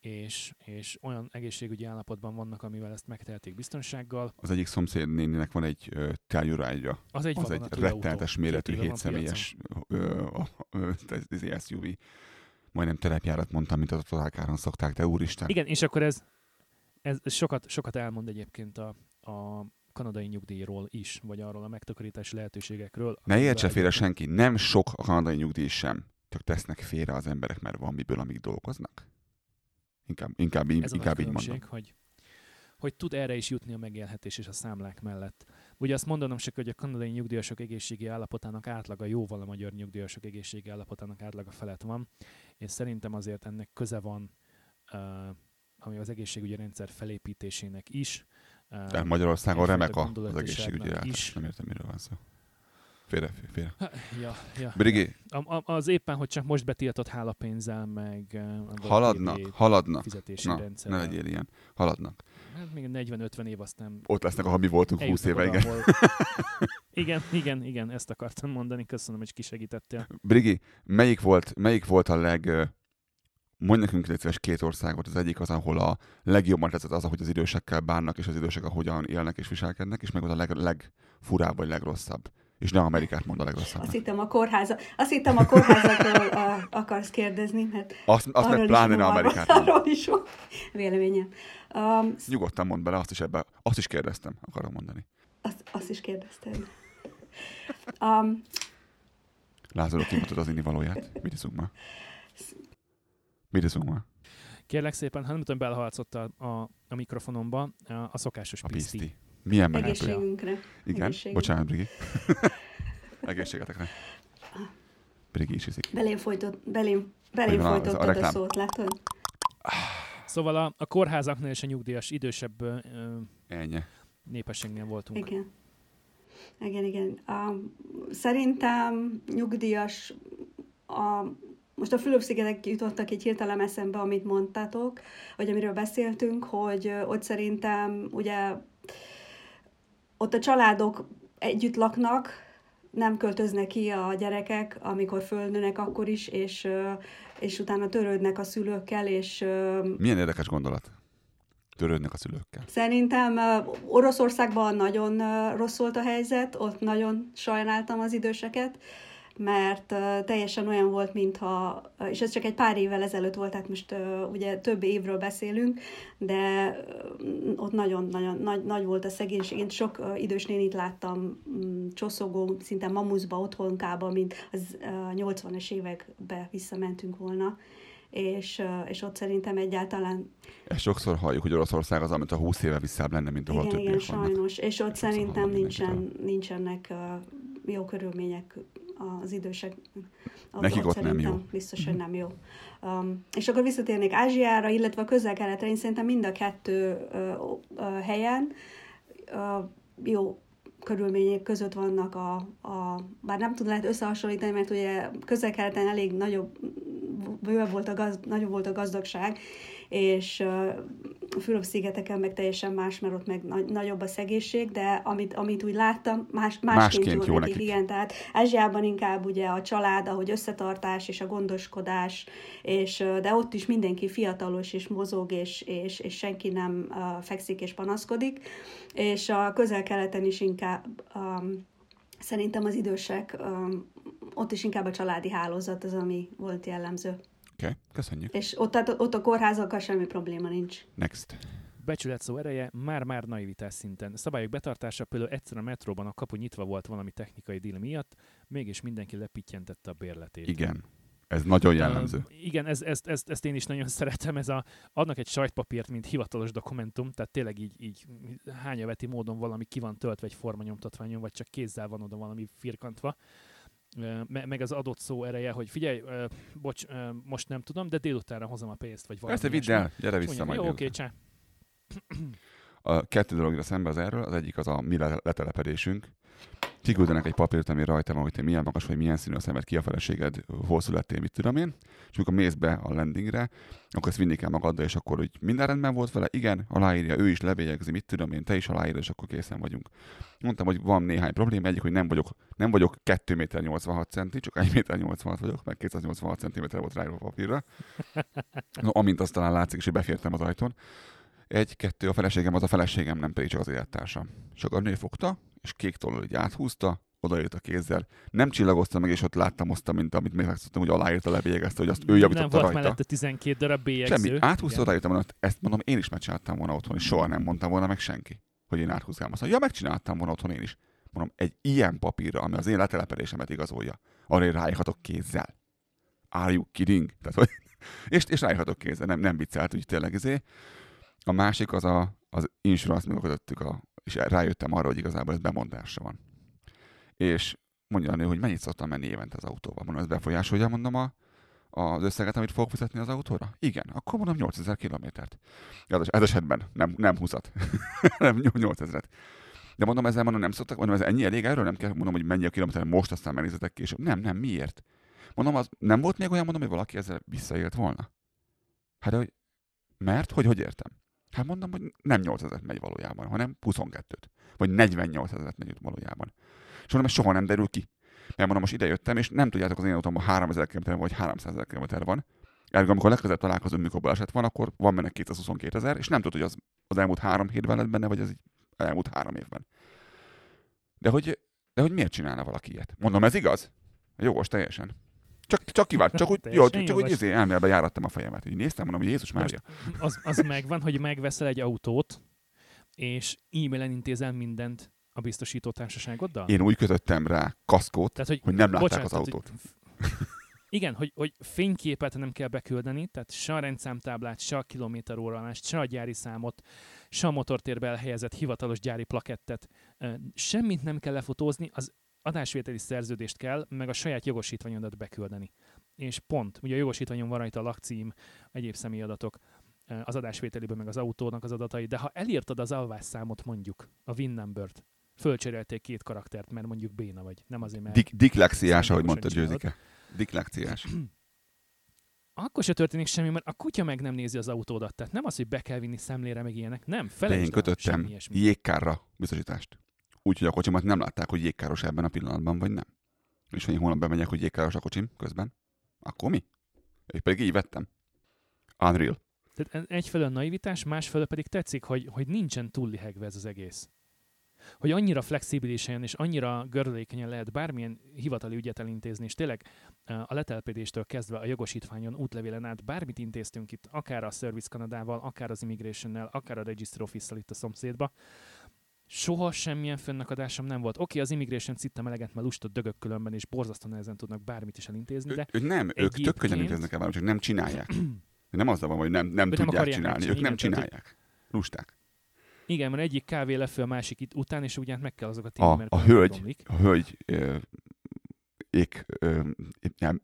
és, és olyan egészségügyi állapotban vannak, amivel ezt megtehetik biztonsággal. Az egyik szomszéd néninek van egy tárgyúrágya. Az egy, az egy rettenetes méretű, hétszemélyes SUV. Majdnem terepjárat mondtam, mint az totálkáron szokták, de úristen. Igen, és akkor ez, ez sokat, sokat elmond egyébként a, a kanadai nyugdíjról is, vagy arról a megtakarítási lehetőségekről. Ne értse félre senki, nem sok a kanadai nyugdíj sem, csak tesznek félre az emberek, mert van miből, amíg dolgoznak. Inkább, inkább, Ez inkább így mondom. Hogy, hogy tud erre is jutni a megélhetés és a számlák mellett. Ugye azt mondanom se, hogy a kanadai nyugdíjasok egészségi állapotának átlaga jóval a magyar nyugdíjasok egészségi állapotának átlaga felett van, és szerintem azért ennek köze van uh, ami az egészségügyi rendszer felépítésének is. De Magyarországon remek az egészségügyi is. nem értem, miről van szó. Félre, félre. Ja, ja. Brigi. A, a, az éppen, hogy csak most betiltott hálapénzzel, meg... Haladnak, haladnak. Fizetési Na, rendszer. ne legyél ilyen. Haladnak. Hát még 40-50 év aztán... Ott lesznek, ahol mi voltunk 20 éve, igen. Ahol... igen, igen, igen, ezt akartam mondani. Köszönöm, hogy kisegítettél. Brigi, melyik volt, melyik volt a leg... Mondj nekünk létszíves két országot. Az egyik az, ahol a legjobban tetszett az, ahogy az idősekkel bánnak, és az idősek ahogyan élnek és viselkednek, és meg az a leg, legfurább vagy legrosszabb. És nem Amerikát mond a legrosszabb. Azt hittem a kórháza, azt hittem a kórházatról akarsz kérdezni, mert azt, azt meg pláne nem Amerikát. Arról is van véleményem. Um, Nyugodtan mond bele, azt is ebbe, azt is kérdeztem, akarom mondani. Azt, azt is kérdezted. Um, Lázaro kimutat az valóját. Mit iszunk ma? Mit iszunk ma? Kérlek szépen, ha nem tudom, belharcodt a, a, a mikrofonomba a, a szokásos a piszti. Milyen menető? Egészségünkre. Igen, Egészségünk. bocsánat, Brigi. [laughs] Egészségetekre. Brigi is iszik. Belém, folytott, belém, belém folytottad a, a szót, látod? Szóval a, a kórházaknál és a nyugdíjas idősebb ö, Ennyi. népességnél voltunk. Igen. Igen, igen. A, szerintem nyugdíjas, a, most a Fülöp-szigetek jutottak egy hirtelen eszembe, amit mondtátok, vagy amiről beszéltünk, hogy ott szerintem ugye ott a családok együtt laknak, nem költöznek ki a gyerekek, amikor fölnőnek akkor is, és, és utána törődnek a szülőkkel, és... Milyen érdekes gondolat törődnek a szülőkkel? Szerintem Oroszországban nagyon rossz volt a helyzet, ott nagyon sajnáltam az időseket, mert teljesen olyan volt, mintha, és ez csak egy pár évvel ezelőtt volt, tehát most ugye több évről beszélünk, de ott nagyon-nagyon nagy, nagy volt a szegénység. Én sok idős nénit láttam um, csoszogó, szinte mamuszba, otthonkába, mint az uh, 80-es évekbe visszamentünk volna és, és ott szerintem egyáltalán... Ezt sokszor halljuk, hogy Oroszország az, amit a 20 éve visszább lenne, mint ahol igen, igen, sajnos, vannak. és ott sokszor szerintem nincsen, nincsenek jó körülmények az idősek. Nekik ott, nem jó. Biztos, hogy nem jó. Um, és akkor visszatérnék Ázsiára, illetve a közel-keletre, én szerintem mind a kettő uh, uh, helyen uh, jó körülmények között vannak a, a, bár nem tud lehet összehasonlítani, mert ugye közel-keleten elég nagyobb, bővebb volt a gaz, nagyobb volt a gazdagság, és a Fülöp-szigeteken meg teljesen más, mert ott meg nagy, nagyobb a szegénység, de amit, amit úgy láttam, más, másként, másként jó, jó nekik. nekik. Igen, tehát Ázsiában inkább ugye a család, ahogy összetartás és a gondoskodás, és, de ott is mindenki fiatalos és mozog, és, és, és senki nem fekszik és panaszkodik, és a közel-keleten is inkább um, szerintem az idősek, um, ott is inkább a családi hálózat az, ami volt jellemző. Oké, okay, köszönjük. És ott, tehát, ott a kórházakkal semmi probléma nincs. Next. Becsület szó ereje már-már naivitás szinten. Szabályok betartása például egyszer a metróban a kapu nyitva volt valami technikai díl miatt, mégis mindenki lepittyentette a bérletét. Igen. Ez nagyon jellemző. Uh, igen, ez, ezt, ezt, ezt, én is nagyon [laughs] szeretem. Ez a, adnak egy sajtpapírt, mint hivatalos dokumentum, tehát tényleg így, így hányaveti módon valami ki van töltve egy formanyomtatványon, vagy csak kézzel van oda valami firkantva meg az adott szó ereje, hogy figyelj, bocs, most nem tudom, de délutánra hozom a pénzt, vagy valami. Persze, vidd el, gyere vissza majd. Jó, oké, csá. A kettő dologra szembe az erről, az egyik az a mi letelepedésünk, kiküldenek egy papírt, ami rajta van, hogy te milyen magas vagy, milyen színű a szemed, ki a feleséged, hol születtél, mit tudom én. És amikor mész be a landingre, akkor ezt vinni kell magaddal, és akkor hogy minden rendben volt vele, igen, aláírja, ő is levélyegzi, mit tudom én, te is aláírod, és akkor készen vagyunk. Mondtam, hogy van néhány probléma, egyik, hogy nem vagyok, nem vagyok 2 méter 86 centi, csak 1 méter 86 vagyok, meg 286 cm volt ráírva a papírra. No, amint azt talán látszik, és befértem az ajtón. Egy, kettő, a feleségem az a feleségem, nem pedig csak az élettársam. Csak a nő fogta, és kék tollal így áthúzta, odaírt a kézzel. Nem csillagozta meg, és ott láttam azt, mint amit még megszoktam, hogy aláírta, lebélyegezte, hogy azt ő javította Nem volt rajta. mellette 12 darab bélyegző. Semmi, áthúzta, odaírtam, hogy ezt mondom, én is megcsináltam volna otthon, és soha nem mondtam volna meg senki, hogy én áthúzgálom. Azt mondja, ja, megcsináltam volna otthon én is. Mondom, egy ilyen papírra, ami az én letelepedésemet igazolja, arra én ráírhatok kézzel. Are you kidding? Tehát, hogy, [laughs] és, és ráírhatok kézzel, nem, nem viccelt, úgy tényleg izé. A másik az a, az insurance, amikor a, és rájöttem arra, hogy igazából ez bemondásra van. És mondja a nő, hogy mennyit szoktam menni évente az autóval. Mondom, ez befolyásolja, mondom, a, az összeget, amit fogok fizetni az autóra? Igen, akkor mondom 8000 kilométert. Ez, ez esetben nem, nem 20-at, [laughs] nem 8000-et. De mondom, ezzel mondom, nem szoktak, mondom, ez ennyi elég, erről nem kell mondom, hogy mennyi a kilométer most, aztán megnézetek később. Nem, nem, miért? Mondom, az nem volt még olyan, mondom, hogy valaki ezzel visszaélt volna. Hát, hogy mert, hogy hogy értem? Hát mondom, hogy nem 8000 megy valójában, hanem 22-t. Vagy 48 ezeret megy valójában. És mondom, ez soha nem derül ki. Mert mondom, most idejöttem, és nem tudjátok, az én autómban 3000 km vagy 300 ezer km van. Ergo, amikor legközelebb találkozunk, mikor baleset van, akkor van benne 222 ezer, és nem tudod, hogy az, az elmúlt három hétben lett benne, vagy az elmúlt három évben. De hogy, de hogy miért csinálna valaki ilyet? Mondom, ez igaz? Jogos teljesen. Csak, csak kívánt, csak úgy, jó, csak úgy izé, elméletben járattam a fejemet. Így néztem, mondom, hogy Jézus Mária. Az, az megvan, hogy megveszel egy autót, és e-mailen intézel mindent a biztosító társaságoddal? Én úgy kötöttem rá kaszkót, tehát, hogy, hogy nem látták bocsánat, az autót. hogy, [laughs] igen, hogy, hogy fényképet nem kell beküldeni, tehát se a rendszámtáblát, se a kilométeróralást, se a gyári számot, se a motortérbe elhelyezett hivatalos gyári plakettet. Semmit nem kell lefotózni, az adásvételi szerződést kell, meg a saját jogosítványodat beküldeni. És pont, ugye a jogosítványon van rajta a lakcím, egyéb személyadatok. az adásvételéből, meg az autónak az adatai, de ha elírtad az alvásszámot mondjuk, a VIN number-t, fölcserélték két karaktert, mert mondjuk béna vagy, nem azért, mert Dik- diklexiás, ahogy mondta Győzike. Diklexiás. [clears throat] akkor se történik semmi, mert a kutya meg nem nézi az autódat. Tehát nem az, hogy be kell vinni szemlére, meg ilyenek. Nem, De felejtsd én el, kötöttem jégkárra biztosítást. Úgyhogy a kocsimat nem látták, hogy jégkáros ebben a pillanatban, vagy nem. És ha én holnap bemegyek, hogy jégkáros a kocsim közben, akkor mi? Én pedig így vettem. Unreal. Tehát egyfelől naivitás, másfelől pedig tetszik, hogy, hogy nincsen túllihegve ez az egész. Hogy annyira flexibilisen és annyira görülékenyen lehet bármilyen hivatali ügyet elintézni, és tényleg a letelepedéstől kezdve a jogosítványon, útlevélen át bármit intéztünk itt, akár a Service Kanadával, akár az Immigration-nel, akár a Register Office-szal itt a szomszédba, soha semmilyen fönnakadásom nem volt. Oké, az Immigration szittem eleget, mert lustott dögök különben, és borzasztóan nehezen tudnak bármit is elintézni, de Ő, nem, ők tök könnyen intéznek el csak nem csinálják. [clears throat] Nem az van, hogy nem, nem nem tudják akarják csinálni. Ők nem igen, tehát, csinálják. Lusták. Igen, mert egyik kávé lefő a másik itt után, és ugyan meg kell azokat A, inni, mert a hölgy, romlik. a hölgy ö, ék, ö, nem,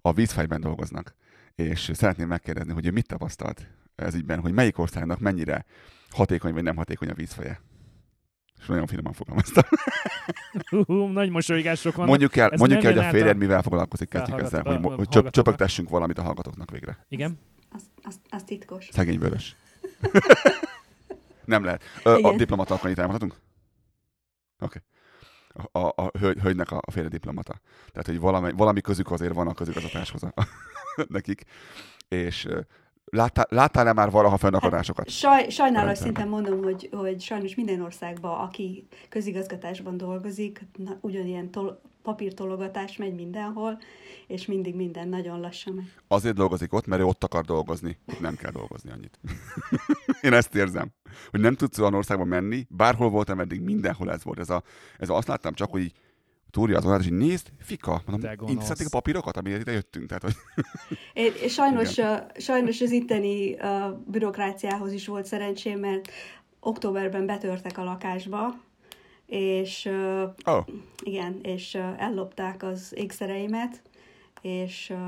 a vízfejben dolgoznak, és szeretném megkérdezni, hogy ő mit tapasztalt ez ügyben, hogy melyik országnak mennyire hatékony vagy nem hatékony a vízfeje. És nagyon finoman fogalmaztam. Hú, nagy mosolygások vannak. Mondjuk el, Ez mondjuk el, hogy a férjed a mivel foglalkozik, kezdjük ezzel, hogy, a hogy csöp, hallgatóknak. csöpögtessünk valamit a hallgatóknak végre. Igen? Az, az, az titkos. Szegény vörös. [laughs] nem lehet. Ö, a Igen. diplomata akkor itt elmondhatunk? Oké. A, a, a hölgy, hölgynek a, a félre diplomata. Tehát, hogy valami, valami közük azért van a közigazgatáshoz a, [laughs] nekik. És ö, láttál, láttál-e már valaha fennakadásokat? Saj, sajnálatos szinten mondom, hogy, hogy sajnos minden országban, aki közigazgatásban dolgozik, na, ugyanilyen tol- papírtologatás megy mindenhol, és mindig minden nagyon lassan megy. Azért dolgozik ott, mert ő ott akar dolgozni. Itt nem kell dolgozni annyit. [laughs] Én ezt érzem. Hogy nem tudsz olyan országba menni, bárhol voltam eddig, mindenhol ez volt. Ez a, ez a azt láttam csak, hogy így túrja az oldalt, és így nézd, fika, mondom, intézhetik a papírokat, amiért ide jöttünk. Tehát, hogy [laughs] Én, és sajnos, uh, sajnos az itteni uh, bürokráciához is volt szerencsém, mert októberben betörtek a lakásba, és uh, oh, igen, és uh, ellopták az ékszereimet, és uh,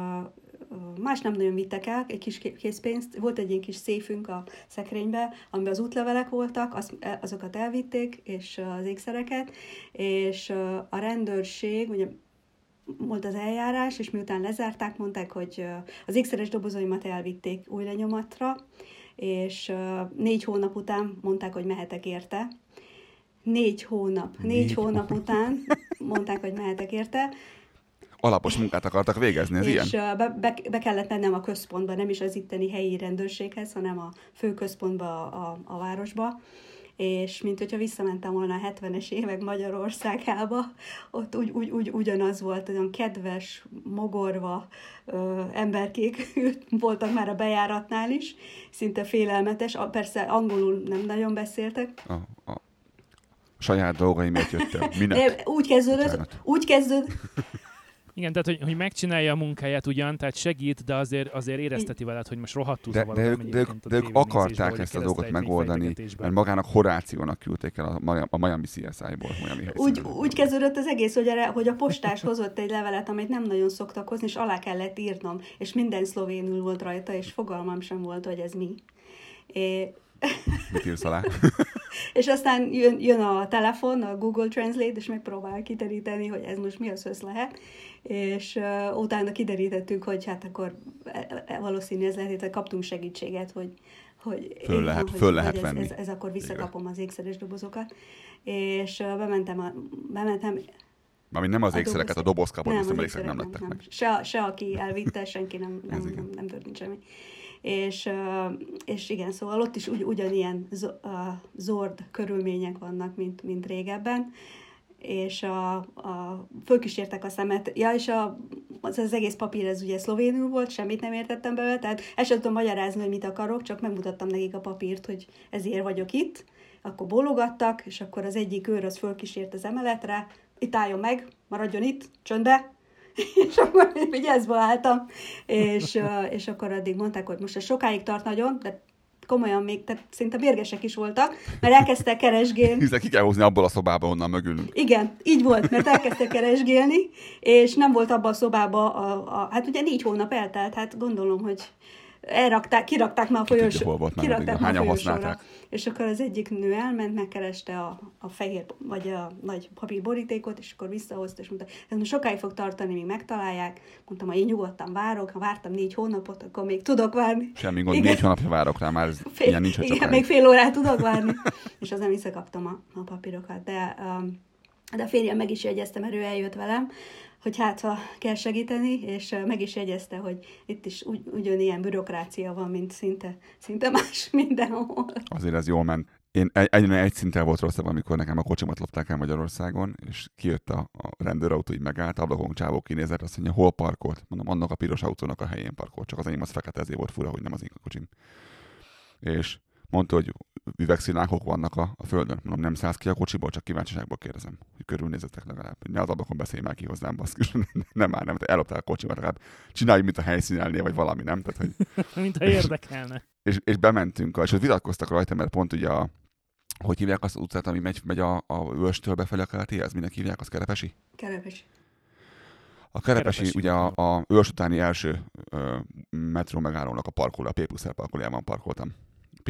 más nem nagyon vittek el, egy kis ké- készpénzt. Volt egy ilyen kis széfünk a szekrénybe, amiben az útlevelek voltak, az, azokat elvitték, és az ékszereket, és a rendőrség, ugye volt az eljárás, és miután lezárták, mondták, hogy az ékszeres dobozaimat elvitték új lenyomatra, és négy hónap után mondták, hogy mehetek érte. Négy hónap. Négy, Négy hónap hónap. után mondták, hogy mehetek érte, alapos munkát akartak végezni, ez és ilyen? uh, be, be, kellett mennem a központba, nem is az itteni helyi rendőrséghez, hanem a fő központba a, a, városba. És mint hogyha visszamentem volna a 70-es évek Magyarországába, ott úgy, úgy, úgy ugyanaz volt, olyan kedves, mogorva ö, emberkék [laughs] voltak már a bejáratnál is, szinte félelmetes, persze angolul nem nagyon beszéltek, A, a saját dolgaimért jöttem. Minek? úgy kezdődött, Bocsánat. úgy kezdődött, Igen, tehát hogy, hogy megcsinálja a munkáját ugyan, tehát segít, de azért, azért érezteti veled, hogy most rohadtul De, de, ők, de, ők, de ők akarták ezt a dolgot megoldani, mert magának Horációnak küldték el a, a Miami CSI-ból. Miami Úgy, úgy kezdődött az egész, hogy, erre, hogy a postás hozott egy levelet, amit nem nagyon szoktak hozni, és alá kellett írnom, és minden szlovénul volt rajta, és fogalmam sem volt, hogy ez mi. É, Mit írsz alá? [laughs] és aztán jön, jön a telefon, a Google Translate, és megpróbál kideríteni, hogy ez most mi az össz lehet, és uh, utána kiderítettük, hogy hát akkor e- e- valószínű ez lehet, hogy kaptunk segítséget, hogy hogy, Föl lehet- hogy, föl lehet hogy venni. Ez, ez, ez akkor visszakapom az ékszeres dobozokat. És uh, bementem, a, bementem Mármint nem az A ékszereket, a doboz- dobozkapot, nem, az ékszerek nem ékszerek lettek meg. Se, se aki elvitte, senki nem, [laughs] nem, igen. nem, nem történt semmi. És, és igen, szóval ott is ugy, ugyanilyen zord körülmények vannak, mint, mint régebben, és a, a, fölkísértek a szemet, ja, és a, az, az egész papír, ez ugye szlovénul volt, semmit nem értettem belőle, tehát el sem tudom magyarázni, hogy mit akarok, csak megmutattam nekik a papírt, hogy ezért vagyok itt, akkor bólogattak, és akkor az egyik őr az fölkísért az emeletre, itt álljon meg, maradjon itt, csöndbe, [laughs] és akkor vigyázba álltam, és, és akkor addig mondták, hogy most ez sokáig tart nagyon, de komolyan még, tehát szinte mérgesek is voltak, mert elkezdtek keresgélni. Hiszen ki kell hozni abból a szobába, onnan mögülünk. Igen, így volt, mert elkezdtek keresgélni, és nem volt abban a szobában, a, a, hát ugye négy hónap eltelt, hát gondolom, hogy elrakták, kirakták már a folyosó, hol volt már kirakták már a használták. És akkor az egyik nő elment, megkereste a, a fehér, vagy a nagy papírborítékot, és akkor visszahozta, és mondta, ez most sokáig fog tartani, míg megtalálják. Mondtam, hogy én nyugodtan várok, ha vártam négy hónapot, akkor még tudok várni. Semmi gond, Igen. négy hónapja várok rá, már ez [laughs] Fél, ilyen nincs, hogy igen, még fél órát tudok várni. [laughs] és aztán visszakaptam a, a papírokat. De, um, de a férjem meg is jegyezte, mert ő eljött velem, hogy hát, ha kell segíteni, és meg is jegyezte, hogy itt is ugy, ugyanilyen bürokrácia van, mint szinte, szinte más [laughs] mindenhol. Azért ez jól ment. Én egy, egyre egy szinten volt rosszabb, amikor nekem a kocsimat lopták el Magyarországon, és kijött a, a rendőrautó, így megállt, ablakon csávó kinézett, azt mondja, hol parkolt? Mondom, annak a piros autónak a helyén parkolt, csak az enyém az fekete, ezért volt fura, hogy nem az én kocsim. És mondta, hogy üvegszilánkok vannak a, a földön. Mondom, nem szállsz ki a kocsiból, csak kíváncsiságból kérdezem, hogy körülnézzetek legalább. Ne az ablakon beszélj már ki hozzám, baszkus. [laughs] nem már, nem, te elloptál a kocsimat, legalább csinálj, mint a helyszínelnél, vagy valami, nem? Tehát, hogy [laughs] Mint ha érdekelne. és, és bementünk, és ott vitatkoztak rajta, mert pont ugye a, hogy hívják azt az utcát, ami megy, megy a, a Őrstől befelé a keletihez, minek hívják, az Kerepesi? Kerepes. A Kerepesi, Kerepesi, ugye a, a Őrs utáni első ö, metró megállónak a parkoló, a P plusz parkolójában parkoltam.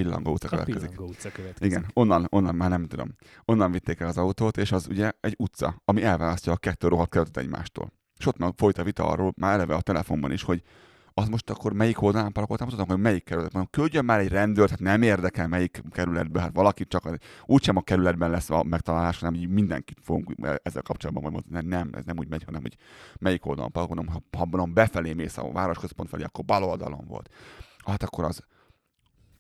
Pillangó utca A következik. pillangó utca következik. Igen, onnan, onnan már nem tudom. Onnan vitték el az autót, és az ugye egy utca, ami elválasztja a kettő rohadt kerületet egymástól. És ott már folyt a vita arról, már eleve a telefonban is, hogy az most akkor melyik oldalán parkoltam, tudom, hogy melyik kerület. Mondom, küldjön már egy rendőrt, hát nem érdekel melyik kerületben, hát valaki csak, az- úgysem a kerületben lesz a megtalálás, hanem így mindenkit fogunk ezzel kapcsolatban majd mondani, nem, ez nem úgy megy, hanem hogy melyik oldalon parkolom, ha, ha befelé mész a városközpont felé, akkor bal oldalon volt. Hát akkor az,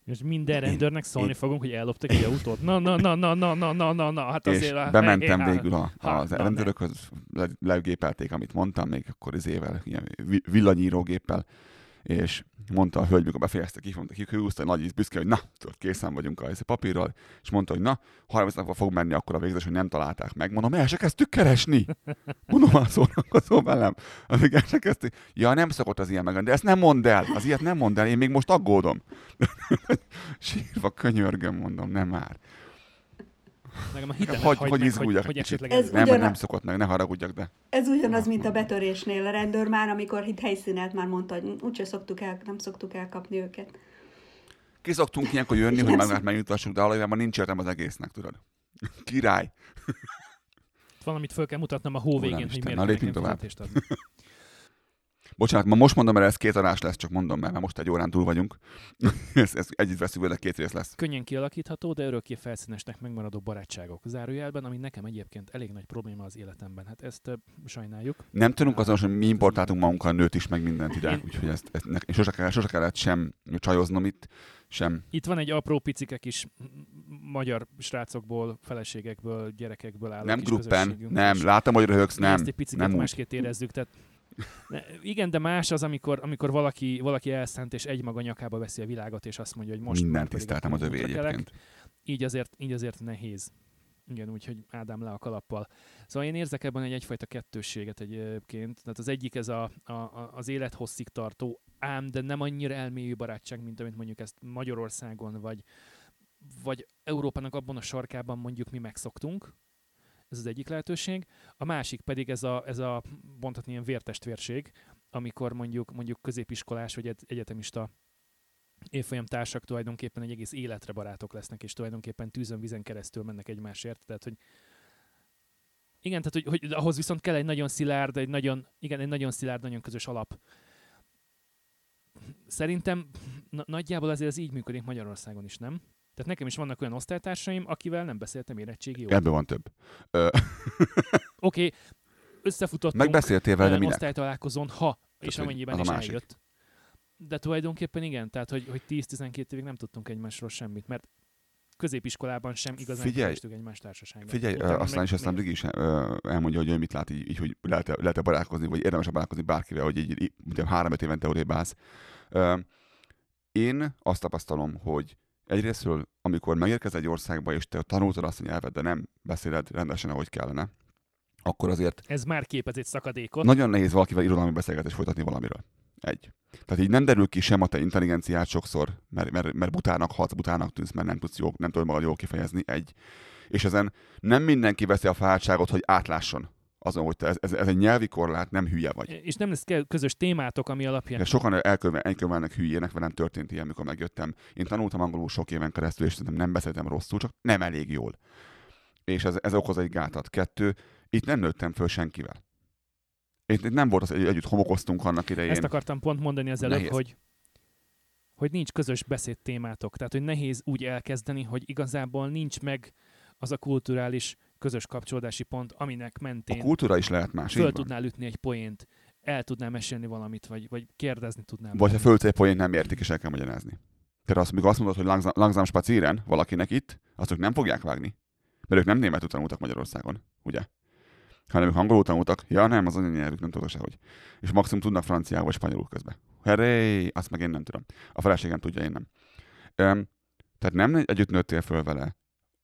És minden rendőrnek szólni én- fogunk, hogy elloptak egy autót. Na, na, na, na, na, na, na, na, na, hát és azért... a- bementem eh, végül a, ha, az rendőrökhöz, le, legépelték, amit mondtam, még akkor izével, ilyen vi- villanyírógéppel, és mondta a hölgy, mikor befejezte ki, mondta ki, húzta nagy íz büszke, hogy na, tudod, készen vagyunk a izé papírral, és mondta, hogy na, 30 napra fog menni akkor a végzés, hogy nem találták meg. Mondom, el se kezdtük keresni. Mondom, már szórakozó velem. Addig el se kezdtük. Ja, nem szokott az ilyen meg, de ezt nem mondd el, az ilyet nem mondd el, én még most aggódom. [laughs] Sírva könyörgöm, mondom, nem már. Nekem a hitemet Hogy- hagyd hogy meg, izguljak hogy, hogy esetleg Ez ez... Nem, Ugyan- nem szokott meg, ne haragudjak, de Ez ugyanaz, mint a betörésnél. A rendőr már, amikor itt helyszínet már mondta, hogy úgyse szoktuk el, nem szoktuk elkapni őket. ki szoktunk ilyenkor jönni, hogy nem magát megnyugtassuk, de valójában nincs értelme az egésznek, tudod. Király. Valamit föl kell mutatnom a hó végén, hogy miért na, lépjünk tovább. [laughs] Bocsánat, ma most mondom, mert ez két adás lesz, csak mondom, mert most egy órán túl vagyunk. [laughs] ez, ez együtt veszünk vele, két rész lesz. Könnyen kialakítható, de örökké felszínesnek megmaradó barátságok. Zárójelben, ami nekem egyébként elég nagy probléma az életemben. Hát ezt uh, sajnáljuk. Nem tudunk azon, hogy mi importáltunk magunkkal nőt is, meg mindent ide, Én- úgyhogy ezt, ezt ne, sose, kell, sose kellett sem csajoznom itt, sem. Itt van egy apró picike kis magyar srácokból, feleségekből, gyerekekből álló Nem gruppen, nem, látom, hogy röhögsz, nem, ezt egy picit másképp érezzük. Tehát, igen, de más az, amikor, amikor valaki, valaki elszánt és egymaga nyakába veszi a világot, és azt mondja, hogy most Mindent tiszteltem az övé egyébként. így azért, így azért nehéz. Igen, úgyhogy Ádám le a kalappal. Szóval én érzek ebben egy egyfajta kettősséget egyébként. Tehát az egyik ez a, a, a, az élethosszig tartó, ám, de nem annyira elmélyű barátság, mint amit mondjuk ezt Magyarországon, vagy, vagy Európának abban a sarkában mondjuk mi megszoktunk. Ez az egyik lehetőség. A másik pedig ez a, ez a mondhatni ilyen vértestvérség, amikor mondjuk, mondjuk középiskolás vagy egy- egyetemista évfolyam társak tulajdonképpen egy egész életre barátok lesznek, és tulajdonképpen tűzön, vizen keresztül mennek egymásért. Tehát, hogy igen, tehát, hogy, hogy ahhoz viszont kell egy nagyon szilárd, egy nagyon, igen, egy nagyon szilárd, nagyon közös alap. Szerintem na- nagyjából azért ez így működik Magyarországon is, nem? Tehát nekem is vannak olyan osztálytársaim, akivel nem beszéltem érettségi óta. Ebből van több. Oké, okay, összefutottunk megbeszéltél vele, minek? osztálytalálkozón, ha, és hogy amennyiben is eljött. De tulajdonképpen igen, tehát hogy, hogy 10-12 évig nem tudtunk egymásról semmit, mert középiskolában sem igazán Figyelj, egymás társaságban. Figyelj, Utána aztán is aztán még- Rigi is elmondja, hogy ő mit lát így, így hogy lehet-e, lehet-e barátkozni, vagy érdemes barátkozni bárkivel, hogy így, így három-öt évente odébb állsz. Én azt tapasztalom, hogy egyrésztről, amikor megérkez egy országba, és te tanultad azt a nyelvet, de nem beszéled rendesen, ahogy kellene, akkor azért Ez már képez egy szakadékot. nagyon nehéz valakivel irodalmi beszélgetést folytatni valamiről. Egy. Tehát így nem derül ki sem a te intelligenciát sokszor, mert, mert, mert butának hatsz, butának tűnsz, mert nem tudsz jó, nem tudod magad jól kifejezni. Egy. És ezen nem mindenki veszi a fáradtságot, hogy átlásson azon, hogy te ez, ez, egy nyelvi korlát, nem hülye vagy. És nem lesz közös témátok, ami alapján... De sokan elkövetnek hülyének, velem történt ilyen, amikor megjöttem. Én tanultam angolul sok éven keresztül, és szerintem nem beszéltem rosszul, csak nem elég jól. És ez, ez okoz egy gátat. Kettő, itt nem nőttem föl senkivel. Itt nem volt az, hogy együtt homokoztunk annak idején. Ezt akartam pont mondani az előbb, hogy hogy nincs közös beszédtémátok. Tehát, hogy nehéz úgy elkezdeni, hogy igazából nincs meg az a kulturális közös kapcsolódási pont, aminek mentén a kultúra is lehet más. Föl tudnál ütni egy poént, el tudnál mesélni valamit, vagy, vagy kérdezni tudnál. Vagy ha föltsz egy poént, nem értik, és el kell magyarázni. Tehát azt, mikor azt mondod, hogy langsam, langsam spacíren valakinek itt, azt ők nem fogják vágni. Mert ők nem németül tanultak Magyarországon, ugye? Hanem ők angolul tanultak, ja nem, az anyanyelvük nem tudok sehogy. És maximum tudnak franciául vagy spanyolul közben. Heré, azt meg én nem tudom. A feleségem tudja, én nem. Um, tehát nem együtt nőttél föl vele,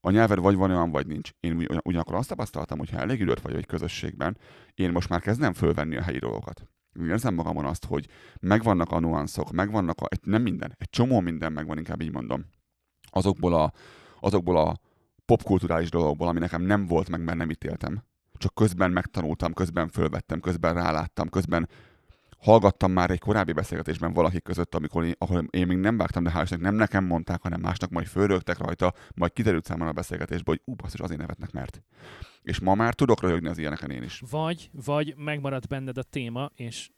a nyelved vagy van olyan, vagy nincs. Én ugyanakkor azt tapasztaltam, hogy ha elég időt vagy egy közösségben, én most már kezdem fölvenni a helyi dolgokat. Én érzem magamon azt, hogy megvannak a nuanszok, megvannak a, nem minden, egy csomó minden megvan, inkább így mondom. Azokból a, azokból a popkulturális dolgokból, ami nekem nem volt meg, mert nem ítéltem. Csak közben megtanultam, közben fölvettem, közben ráláttam, közben hallgattam már egy korábbi beszélgetésben valakik között, amikor én, ahol én még nem vágtam, de hál' nem nekem mondták, hanem másnak majd fölrögtek rajta, majd kiderült számomra a beszélgetésből, hogy ú, basszus, azért nevetnek, mert. És ma már tudok röhögni az ilyeneken én is. Vagy, vagy megmaradt benned a téma, és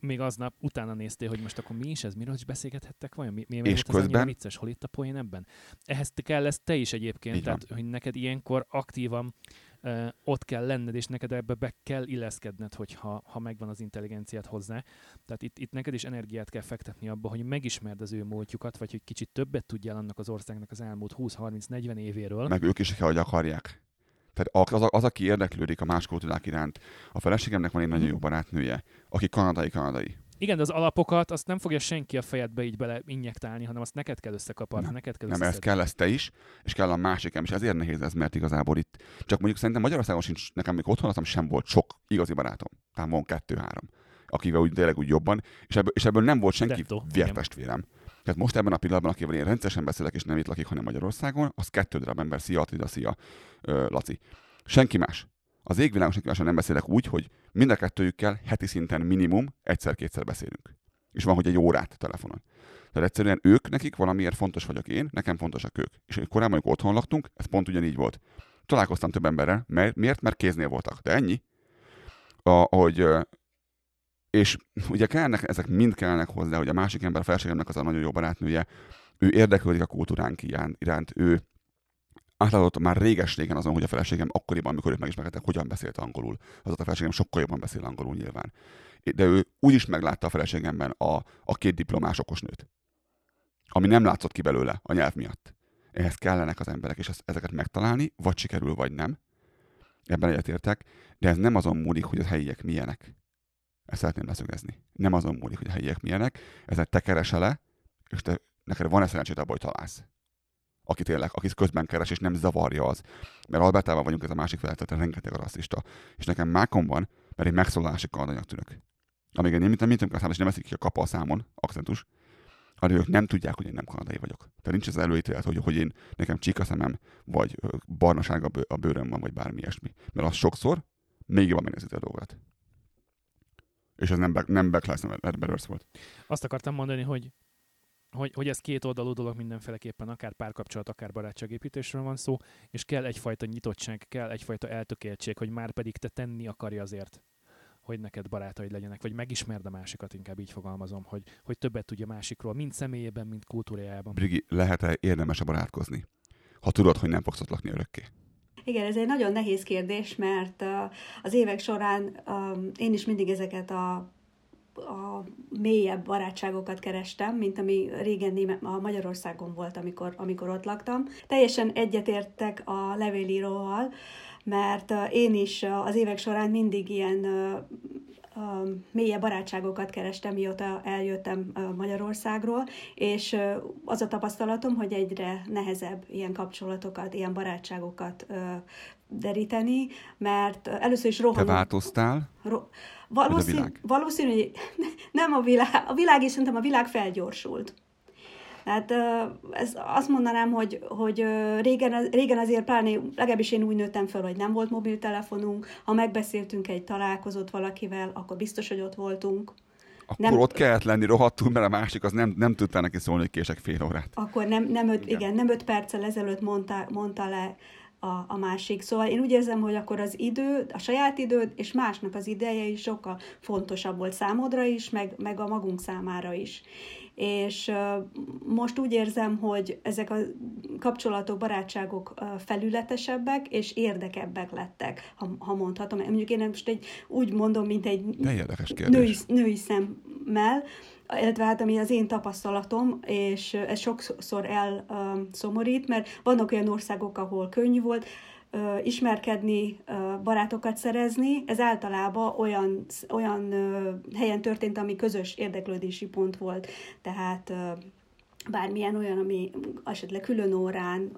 még aznap utána néztél, hogy most akkor mi is ez, miről is beszélgethettek vajon? Mi, mi, mi és volt közben... az vicces, hol itt a poén ebben? Ehhez te kell lesz te is egyébként, tehát hogy neked ilyenkor aktívan uh, ott kell lenned, és neked ebbe be kell illeszkedned, hogyha ha megvan az intelligenciát hozzá. Tehát itt, itt neked is energiát kell fektetni abba, hogy megismerd az ő múltjukat, vagy hogy kicsit többet tudjál annak az országnak az elmúlt 20-30-40 évéről. Meg ők is kell, hogy akarják. Tehát az, az, aki érdeklődik a más kultúrák iránt, a feleségemnek van egy nagyon jó barátnője, aki kanadai-kanadai. Igen, de az alapokat azt nem fogja senki a fejedbe így bele injektálni, hanem azt neked kell összekaparni, neked kell Nem, ez kell lesz te is, és kell a másikem is. Ezért nehéz ez, mert igazából itt, csak mondjuk szerintem Magyarországon sincs, nekem még otthon sem volt sok igazi barátom. Tehát van kettő-három, akivel úgy tényleg úgy jobban, és ebből, és ebből nem volt senki vértestvérem. Tehát most ebben a pillanatban, akivel én rendszeresen beszélek, és nem itt lakik, hanem Magyarországon, az kettő darab ember, szia Attila, szia Laci. Senki más. Az égvilágon senki mással nem beszélek úgy, hogy mind a kettőjükkel heti szinten minimum egyszer-kétszer beszélünk. És van, hogy egy órát telefonon. Tehát egyszerűen ők, nekik valamiért fontos vagyok én, nekem fontosak ők. És korábban, amikor otthon laktunk, ez pont ugyanígy volt. Találkoztam több emberrel, mert, miért? Mert kéznél voltak. De ennyi. A, hogy, és ugye kellnek, ezek mind kellnek hozzá, hogy a másik ember, a felségemnek az a nagyon jó barátnője, ő érdeklődik a kultúránk iránt, ő átlátott már réges-régen azon, hogy a feleségem akkoriban, amikor őt megismerkedtek, hogyan beszélt angolul. Az a feleségem sokkal jobban beszél angolul nyilván. De ő úgy is meglátta a feleségemben a, a két diplomás okosnőt. Ami nem látszott ki belőle a nyelv miatt. Ehhez kellenek az emberek, és ezeket megtalálni, vagy sikerül, vagy nem. Ebben egyetértek, de ez nem azon múlik, hogy a helyiek milyenek. Ezt szeretném leszögezni. Nem azon múlik, hogy a helyiek milyenek, ezek te keresele, és te, neked van-e szerencsét abban, hogy találsz aki tényleg, aki közben keres, és nem zavarja az. Mert Albertával vagyunk, ez a másik fel, rengeteg a rasszista. És nekem mákom van, mert én megszólalási kanadanyag tűnök. Amíg én nem, nem, nem, nem, és nem eszik ki a kapa a számon, akcentus, hanem ők nem tudják, hogy én nem kanadai vagyok. Tehát nincs az előítélet, hogy, hogy én nekem csíka szemem, vagy barnaság a, bő, a bőröm van, vagy bármi ilyesmi. Mert az sokszor még jobban megnézíti a dolgot. És ez nem, back, nem backlash, nem volt. Azt akartam mondani, hogy hogy, hogy ez két oldalú dolog mindenféleképpen, akár párkapcsolat, akár barátságépítésről van szó, és kell egyfajta nyitottság, kell egyfajta eltökéltség, hogy már pedig te tenni akarja azért, hogy neked barátaid legyenek, vagy megismerd a másikat, inkább így fogalmazom, hogy, hogy többet tudja másikról, mind személyében, mind kultúrájában. Brigi, lehet-e érdemes barátkozni, ha tudod, hogy nem fogsz ott lakni örökké? Igen, ez egy nagyon nehéz kérdés, mert az évek során én is mindig ezeket a a mélyebb barátságokat kerestem, mint ami régen Német, a Magyarországon volt, amikor, amikor ott laktam. Teljesen egyetértek a levélíróval, mert én is az évek során mindig ilyen mélyebb barátságokat kerestem, mióta eljöttem Magyarországról, és az a tapasztalatom, hogy egyre nehezebb ilyen kapcsolatokat, ilyen barátságokat deríteni, mert először is rohanok. Te változtál? Ro- valószín, valószínű, hogy [laughs] nem a világ, a világ is szerintem a világ felgyorsult. Tehát ez azt mondanám, hogy, hogy régen, régen azért pláne, legalábbis én úgy nőttem fel, hogy nem volt mobiltelefonunk, ha megbeszéltünk egy találkozót valakivel, akkor biztos, hogy ott voltunk. Akkor nem, ott kellett lenni rohadtul, mert a másik az nem, nem tudta neki szólni, hogy kések fél órát. Akkor nem, nem öt, igen. igen, nem öt perccel ezelőtt mondta, mondta le a, a másik. Szóval én úgy érzem, hogy akkor az idő, a saját időd és másnak az ideje is sokkal fontosabb volt számodra is, meg, meg a magunk számára is és most úgy érzem, hogy ezek a kapcsolatok, barátságok felületesebbek és érdekebbek lettek, ha, ha mondhatom. Mondjuk én most egy, úgy mondom, mint egy női, női szemmel, illetve hát ami az én tapasztalatom, és ez sokszor elszomorít, mert vannak olyan országok, ahol könnyű volt, ismerkedni, barátokat szerezni. Ez általában olyan, olyan helyen történt, ami közös érdeklődési pont volt. Tehát bármilyen olyan, ami esetleg külön órán,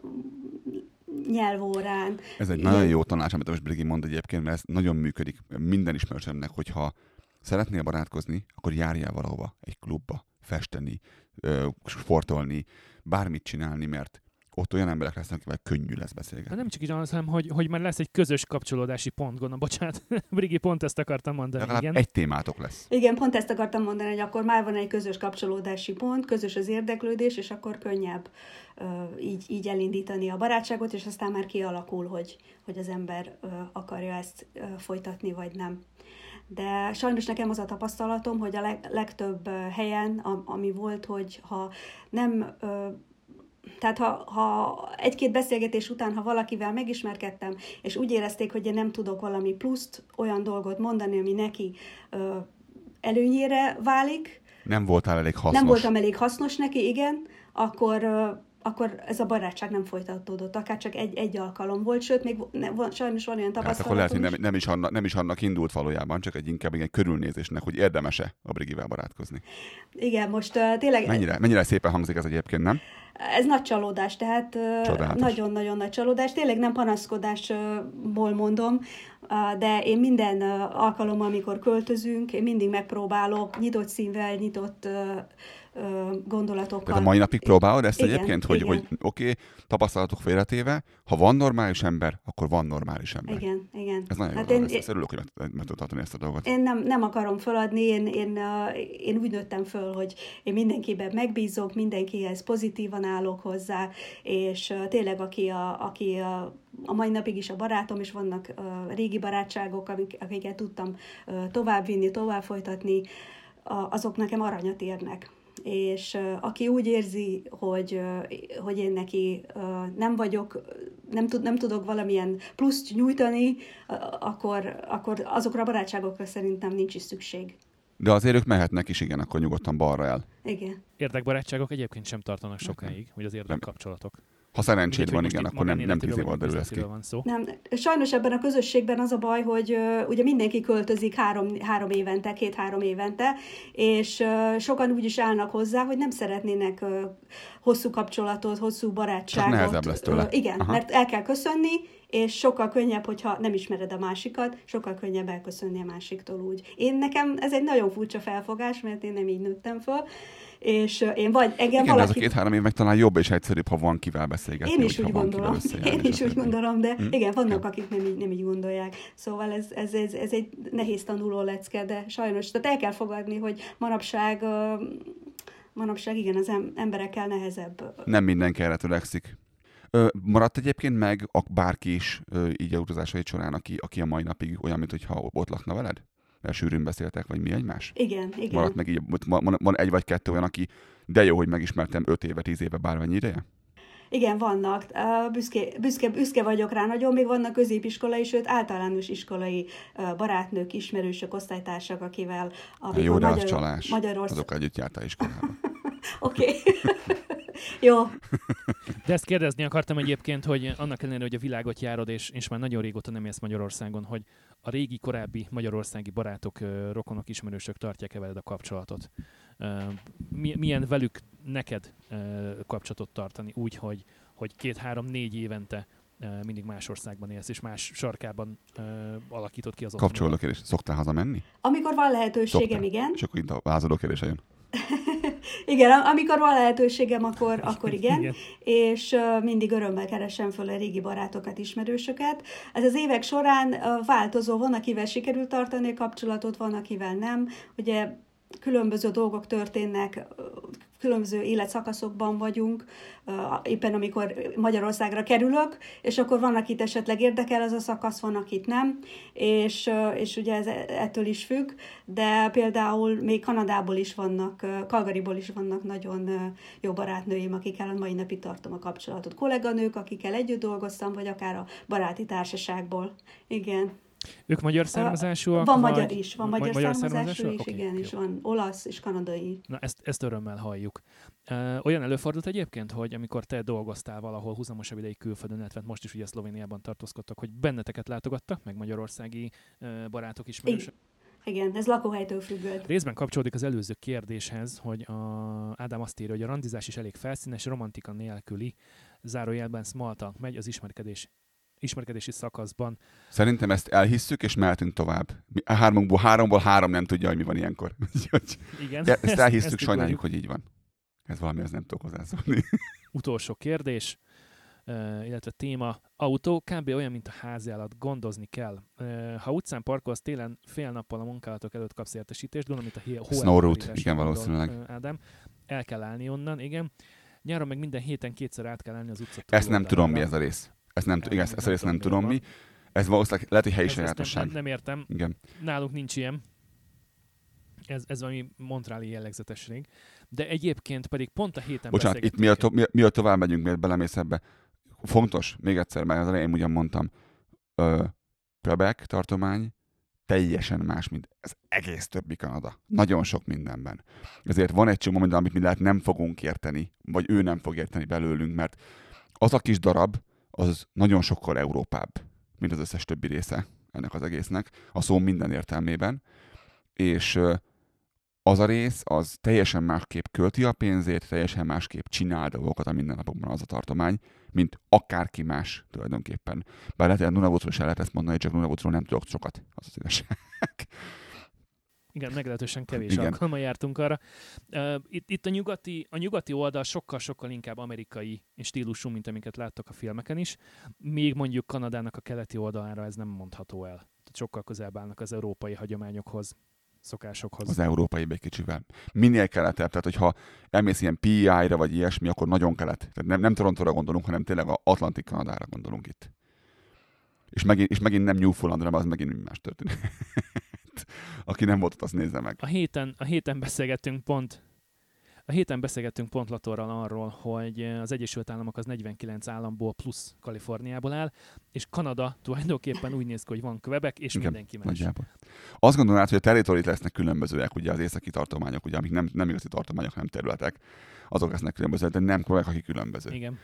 nyelvórán. Ez egy ilyen. nagyon jó tanács, amit most Brigi mond egyébként, mert ez nagyon működik minden ismerősömnek, hogyha szeretnél barátkozni, akkor járjál valahova, egy klubba, festeni, sportolni, bármit csinálni, mert ott olyan emberek lesznek, akivel könnyű lesz beszélgetni. Nem csak így az, hanem hogy, hogy már lesz egy közös kapcsolódási pont, gondolom. Bocsánat, [laughs] Brigi, pont ezt akartam mondani. Legalább igen. egy témátok lesz. Igen, pont ezt akartam mondani, hogy akkor már van egy közös kapcsolódási pont, közös az érdeklődés, és akkor könnyebb uh, így, így elindítani a barátságot, és aztán már kialakul, hogy, hogy az ember uh, akarja ezt uh, folytatni, vagy nem. De sajnos nekem az a tapasztalatom, hogy a leg, legtöbb helyen, ami volt, hogy ha nem tehát ha, ha egy-két beszélgetés után, ha valakivel megismerkedtem, és úgy érezték, hogy én nem tudok valami pluszt, olyan dolgot mondani, ami neki ö, előnyére válik. Nem voltál elég hasznos. Nem voltam elég hasznos neki, igen, akkor akkor ez a barátság nem folytatódott, akár csak egy, egy alkalom volt, sőt, még ne, van, sajnos van olyan tapasztalat. Hát akkor lehet, hogy nem, nem, is annak, nem is annak indult valójában, csak egy inkább egy körülnézésnek, hogy érdemese a Brigivel barátkozni. Igen, most uh, tényleg... Mennyire, mennyire szépen hangzik ez egyébként, nem? Ez nagy csalódás, tehát nagyon-nagyon nagy csalódás. Tényleg nem panaszkodásból mondom, de én minden alkalommal, amikor költözünk, én mindig megpróbálok nyitott színvel, nyitott gondolatokkal. Tehát a mai napig próbálod ezt igen, egyébként, hogy, hogy oké, okay, tapasztalatok félretéve, ha van normális ember, akkor van normális ember. Igen, igen. Ez nagyon hát jó, én, ezt, ezt örülök, hogy meg, meg tudod ezt a dolgot. Én nem, nem akarom feladni, én, én, én úgy nőttem föl, hogy én mindenkiben megbízok, mindenkihez pozitívan állok hozzá, és tényleg aki a, aki a a mai napig is a barátom, és vannak uh, régi barátságok, amik, akiket tudtam uh, továbbvinni, tovább folytatni, uh, azok nekem aranyat érnek és aki úgy érzi, hogy, hogy én neki nem vagyok, nem, tud, nem tudok valamilyen pluszt nyújtani, akkor, akkor azokra a barátságokra szerintem nincs is szükség. De azért ők mehetnek is, igen, akkor nyugodtan balra el. Igen. Érdekbarátságok egyébként sem tartanak sokáig, hogy az érdekkapcsolatok. Ha szerencséd van, igen, akkor nem, nem tíz év alatt derül ez ki. Van szó. Nem, sajnos ebben a közösségben az a baj, hogy uh, ugye mindenki költözik három, három évente, két-három évente, és uh, sokan úgy is állnak hozzá, hogy nem szeretnének uh, hosszú kapcsolatot, hosszú barátságot. Csak nehezebb lesz tőle. Uh, igen, Aha. mert el kell köszönni, és sokkal könnyebb, hogyha nem ismered a másikat, sokkal könnyebb elköszönni a másiktól úgy. Én nekem ez egy nagyon furcsa felfogás, mert én nem így nőttem föl, és én vagy engem Igen, valaki... ez a két-három év meg talán jobb és egyszerűbb, ha van kivel beszélgetni. Én is úgy gondolom, én is úgy gondolom, de hmm. igen, vannak, ja. akik nem így, nem így gondolják. Szóval ez, ez, ez, ez egy nehéz tanuló lecke, de sajnos, tehát el kell fogadni, hogy manapság manapság igen, az emberekkel nehezebb. Nem mindenki erre törekszik. Maradt egyébként meg a bárki is így a utazásai során, aki, aki a mai napig olyan, mintha ott lakna veled? Mert sűrűn beszéltek, vagy mi egymás? Igen, igen. Maradt meg így, van, van egy vagy kettő olyan, aki de jó, hogy megismertem öt éve, tíz éve, bármennyi ideje? Igen, vannak. Büszke, büszke, büszke vagyok rá nagyon, még vannak középiskolai, sőt általános iskolai barátnők, ismerősök, osztálytársak, akivel... Jó, de Magyar, az csalás. Magyarország... Azok együtt jártál iskolába. [laughs] Oké. okay. [laughs] Jó. De ezt kérdezni akartam egyébként, hogy annak ellenére, hogy a világot járod, és, és már nagyon régóta nem élsz Magyarországon, hogy a régi, korábbi magyarországi barátok, rokonok, ismerősök tartják-e veled a kapcsolatot? Milyen velük neked kapcsolatot tartani úgy, hogy, hogy két-három-négy évente mindig más országban élsz, és más sarkában uh, alakított ki az otthonodat. Kapcsolódó kérdés. Szoktál hazamenni? Amikor van lehetőségem, Szoktál. igen. És akkor itt a lázadó kérdése jön. [laughs] Igen, amikor van lehetőségem, akkor, [laughs] akkor igen, Igen. és uh, mindig örömmel keresem föl a régi barátokat, ismerősöket. Ez az évek során uh, változó, van, akivel sikerült tartani a kapcsolatot, van, akivel nem. Ugye különböző dolgok történnek, különböző életszakaszokban vagyunk, éppen amikor Magyarországra kerülök, és akkor van, akit esetleg érdekel az a szakasz, van, akit nem, és, és ugye ez ettől is függ, de például még Kanadából is vannak, ö, Calgaryból is vannak nagyon jó barátnőim, akikkel a mai napig tartom a kapcsolatot. Kolléganők, akikkel együtt dolgoztam, vagy akár a baráti társaságból. Igen. Ők magyar származásúak? Van vagy... magyar is, van magyar, magyar származású is, Oké, igen, jó. és van olasz és kanadai. Na, ezt, ezt örömmel halljuk. Uh, olyan előfordult egyébként, hogy amikor te dolgoztál valahol húzamosabb ideig külföldön, illetve most is ugye Szlovéniában tartózkodtak, hogy benneteket látogattak, meg magyarországi uh, barátok ismerősök? Igen, ez lakóhelytől függött. Részben kapcsolódik az előző kérdéshez, hogy a, Ádám azt írja, hogy a randizás is elég felszínes, romantika nélküli, zárójelben small talk megy az ismerkedés ismerkedési szakaszban. Szerintem ezt elhisszük, és mehetünk tovább. Mi, a hármunkból, háromból három nem tudja, hogy mi van ilyenkor. [laughs] Igen. ezt, ezt elhisszük, ezt sajnáljuk, ugorjuk. hogy így van. Ez valami, ez nem tudok hozzászólni. [laughs] Utolsó kérdés, illetve téma. Autó kb. olyan, mint a háziállat, gondozni kell. Ha utcán parkolsz télen fél nappal a munkálatok előtt kapsz értesítést, gondolom, mint a hí- Snow route, igen, valószínűleg. Ádám. El kell állni onnan, igen. Nyáron meg minden héten kétszer át kell állni az utca Ezt nem tudom, mi ez a rész. Ezt nem, igen, ezt, ezt a részt nem tudom mi. Ez valószínűleg lehet, hogy helyi sajátosság. nem, nem értem. Igen. Nálunk nincs ilyen. Ez, ez valami montráli jellegzetesség. De egyébként pedig pont a héten Bocsánat, itt mi a, to, mi, mi a tovább megyünk, miért belemész ebbe. Fontos, még egyszer, mert az elején ugyan mondtam, ö, Quebec tartomány teljesen más, mint az egész többi Kanada. Nagyon sok mindenben. Ezért van egy csomó minden, amit mi lehet nem fogunk érteni, vagy ő nem fog érteni belőlünk, mert az a kis darab, az nagyon sokkal Európább, mint az összes többi része ennek az egésznek, a szó minden értelmében, és az a rész, az teljesen másképp költi a pénzét, teljesen másképp csinál dolgokat a mindennapokban az a tartomány, mint akárki más tulajdonképpen. Bár lehet, hogy a Nunavutról is el lehet ezt mondani, csak Nunavutról nem tudok sokat, az az igazság. Igen, meglehetősen kevés Igen. alkalommal jártunk arra. Uh, itt, itt a, nyugati, a nyugati oldal sokkal-sokkal inkább amerikai stílusú, mint amiket láttok a filmeken is, még mondjuk Kanadának a keleti oldalára ez nem mondható el. Tehát sokkal közelebb állnak az európai hagyományokhoz, szokásokhoz. Az európai egy kicsivel. Minél keletebb, tehát hogyha elmész ilyen PI-ra vagy ilyesmi, akkor nagyon kelet. Tehát nem, nem Torontóra gondolunk, hanem tényleg a Atlantik Kanadára gondolunk itt. És megint, és megint nem Newfoundlandra, mert az megint más történet. [laughs] Aki nem volt ott, azt nézze meg. A héten, a héten beszélgettünk pont a héten beszélgettünk pont Latorral arról, hogy az Egyesült Államok az 49 államból plusz Kaliforniából áll, és Kanada tulajdonképpen úgy néz ki, hogy van Quebec, és Igen, mindenki más. Nagyjából. Azt gondolom át, hogy a territorit lesznek különbözőek, ugye az északi tartományok, ugye, amik nem, nem igazi tartományok, hanem területek, azok lesznek különbözőek, de nem Quebec, aki különböző. Igen.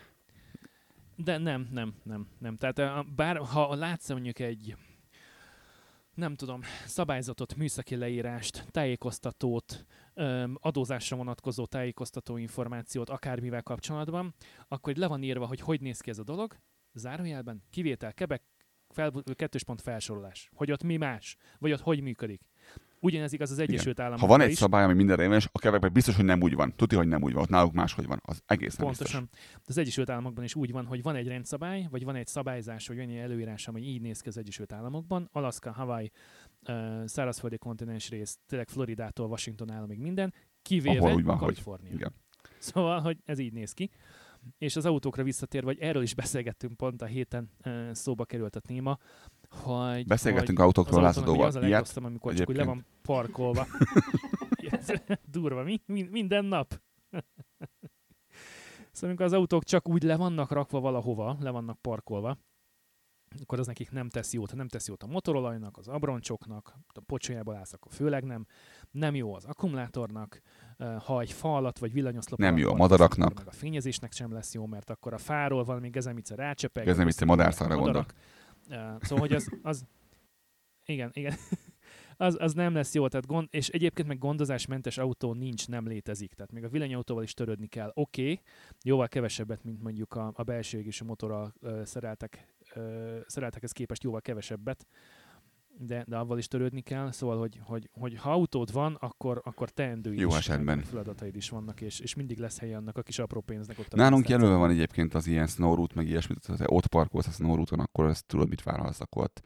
De nem, nem, nem, nem. Tehát bár ha látsz mondjuk egy nem tudom, szabályzatot, műszaki leírást, tájékoztatót, adózásra vonatkozó tájékoztató információt akármivel kapcsolatban, akkor le van írva, hogy hogy néz ki ez a dolog, zárójelben, kivétel, kebek, fel, kettős pont felsorolás, hogy ott mi más, vagy ott hogy működik. Ugyanez igaz az Egyesült Ha Államokra van egy is. szabály, ami mindenre érvényes, a Quebecben biztos, hogy nem úgy van. Tudja, hogy nem úgy van. Ott náluk máshogy van. Az egész nem biztos. Pontosan. De az Egyesült Államokban is úgy van, hogy van egy rendszabály, vagy van egy szabályzás, vagy egy előírás, ami így néz ki az Egyesült Államokban. Alaska, Hawaii, uh, szárazföldi kontinens rész, tényleg Floridától Washington államig minden, kivéve Ahol úgy van, hogy- Kalifornia. Igen. Szóval, hogy ez így néz ki. És az autókra visszatérve, vagy erről is beszélgettünk pont a héten, szóba került a téma, hogy... Beszélgettünk hogy autókról lázadóval. Az a legrosszabb, amikor csak úgy le van parkolva. [laughs] Durva, mi? Min- Minden nap. [laughs] Szóval amikor az autók csak úgy le vannak rakva valahova, le vannak parkolva, akkor az nekik nem tesz jót. Nem tesz jót a motorolajnak, az abroncsoknak, a pocsolyából állsz, akkor főleg nem. Nem jó az akkumulátornak, ha egy fa alatt vagy villanyoszlop Nem jó a madaraknak. Meg a fényezésnek sem lesz jó, mert akkor a fáról valami gezemice rácsepeg. Gezemice, akkor madárszarra a Szóval, hogy az, az igen, igen. [laughs] az, az nem lesz jó, tehát gond, és egyébként meg gondozásmentes autó nincs, nem létezik. Tehát még a villanyautóval is törődni kell. Oké, okay, jóval kevesebbet, mint mondjuk a, a belső égésű motorral uh, szereltek, uh, szereltekhez képest jóval kevesebbet. De, de avval is törődni kell, szóval, hogy, hogy, hogy ha autód van, akkor, akkor teendőid Jó is, esetben. feladataid is vannak, és, és mindig lesz helye annak a kis apró pénznek ott Nálunk jelölve van egyébként az ilyen snow route, meg ilyesmit, tehát ha ott parkolsz a snow route-on, akkor ezt tudod, mit vállalsz, akkor ott.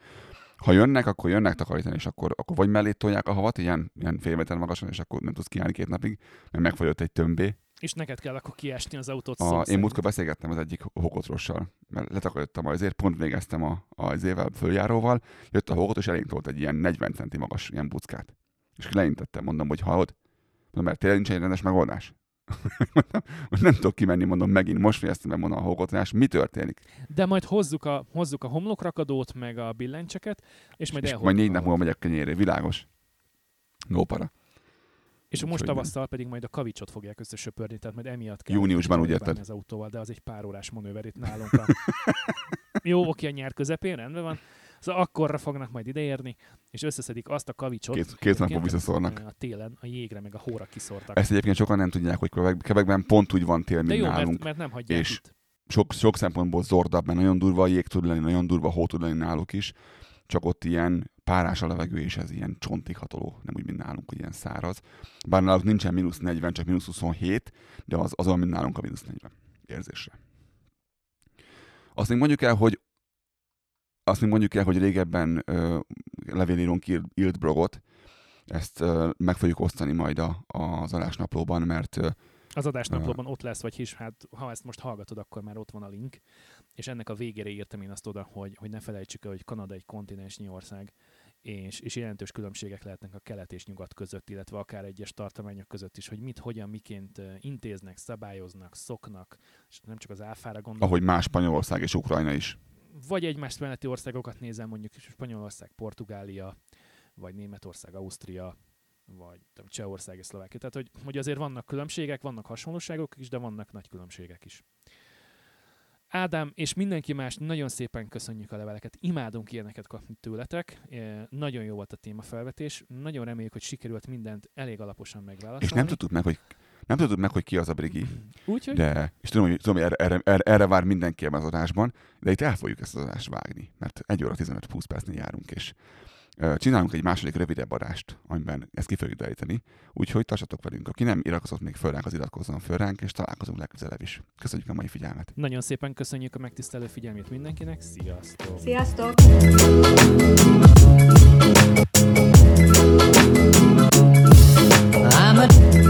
Ha jönnek, akkor jönnek takarítani, és akkor, akkor vagy mellé tolják a havat, ilyen, ilyen fél méter magasan, és akkor nem tudsz kiállni két napig, mert megfagyott egy tömbé. És neked kell akkor kiásni az autót A, én múltkor beszélgettem az egyik hokotrossal, mert letakarítottam azért, pont végeztem a, az évvel följáróval, jött a hokot, és elénk tolt egy ilyen 40 centi magas ilyen buckát. És leintettem, mondom, hogy hallod, mondom, mert tényleg nincs egy rendes megoldás. [laughs] mondom, hogy nem tudok kimenni, mondom, megint most fejeztem be, mondom a hokotrás, mi történik? De majd hozzuk a, hozzuk a homlokrakadót, meg a billencseket, és majd és elhozzuk majd négy nap múlva megyek kenyérre, világos. No para. És most tavasszal pedig majd a kavicsot fogják összesöpörni, tehát majd emiatt kell Júniusban, úgy érted? az autóval, de az egy pár órás manőver itt nálunk. A... Jó, oké, a nyár közepén, rendben van. Szóval akkorra fognak majd ideérni, és összeszedik azt a kavicsot. Két- két napon visszaszórnak. A télen a jégre, meg a hóra kiszórtak. Ezt egyébként sokan nem tudják, hogy Quebec- Quebecben pont úgy van tél, de mint jó, nálunk. mert, mert nem hagyják és itt. sok, sok szempontból zordabb, mert nagyon durva a jég tud lenni, nagyon durva hó tud lenni náluk is, csak ott ilyen párás a levegő, és ez ilyen csontig hatoló, nem úgy, mint nálunk, hogy ilyen száraz. Bár náluk nincsen mínusz 40, csak mínusz 27, de az, az olyan, mint nálunk a mínusz 40 érzésre. Azt még mondjuk el, hogy azt még mondjuk el, hogy régebben ö, levélírónk írt, blogot, ezt ö, meg fogjuk osztani majd a, az adásnaplóban, mert ö, Az adásnaplóban ott lesz, vagy is, hát ha ezt most hallgatod, akkor már ott van a link, és ennek a végére írtam én azt oda, hogy, hogy ne felejtsük el, hogy Kanada egy kontinensnyi ország, és, és jelentős különbségek lehetnek a kelet és nyugat között, illetve akár egyes tartományok között is, hogy mit, hogyan, miként intéznek, szabályoznak, szoknak, és nem csak az áfára gondolok, ahogy más Spanyolország és Ukrajna is. vagy egymás melletti országokat nézem, mondjuk Spanyolország, Portugália, vagy Németország, Ausztria, vagy tudom, Csehország és Szlovákia. Tehát, hogy, hogy azért vannak különbségek, vannak hasonlóságok is, de vannak nagy különbségek is. Ádám és mindenki más, nagyon szépen köszönjük a leveleket, imádunk ilyeneket kapni tőletek, nagyon jó volt a témafelvetés, nagyon reméljük, hogy sikerült mindent elég alaposan megválaszolni. És nem tudtuk meg, hogy nem tudtuk meg, hogy ki az a Brigi. [clears throat] Úgyhogy De, és tudom, hogy, tudom, hogy erre, erre, erre, vár mindenki ebben az adásban, de itt el fogjuk ezt az adást vágni, mert 1 óra 15-20 percnél járunk, és csinálunk egy második rövidebb adást, amiben ezt ki fogjuk deríteni, úgyhogy tartsatok velünk. Aki nem iratkozott még föl ránk, az iratkozzon föl ránk, és találkozunk legközelebb is. Köszönjük a mai figyelmet! nagyon szépen köszönjük a megtisztelő figyelmét mindenkinek, sziasztok! Sziasztok! I'm a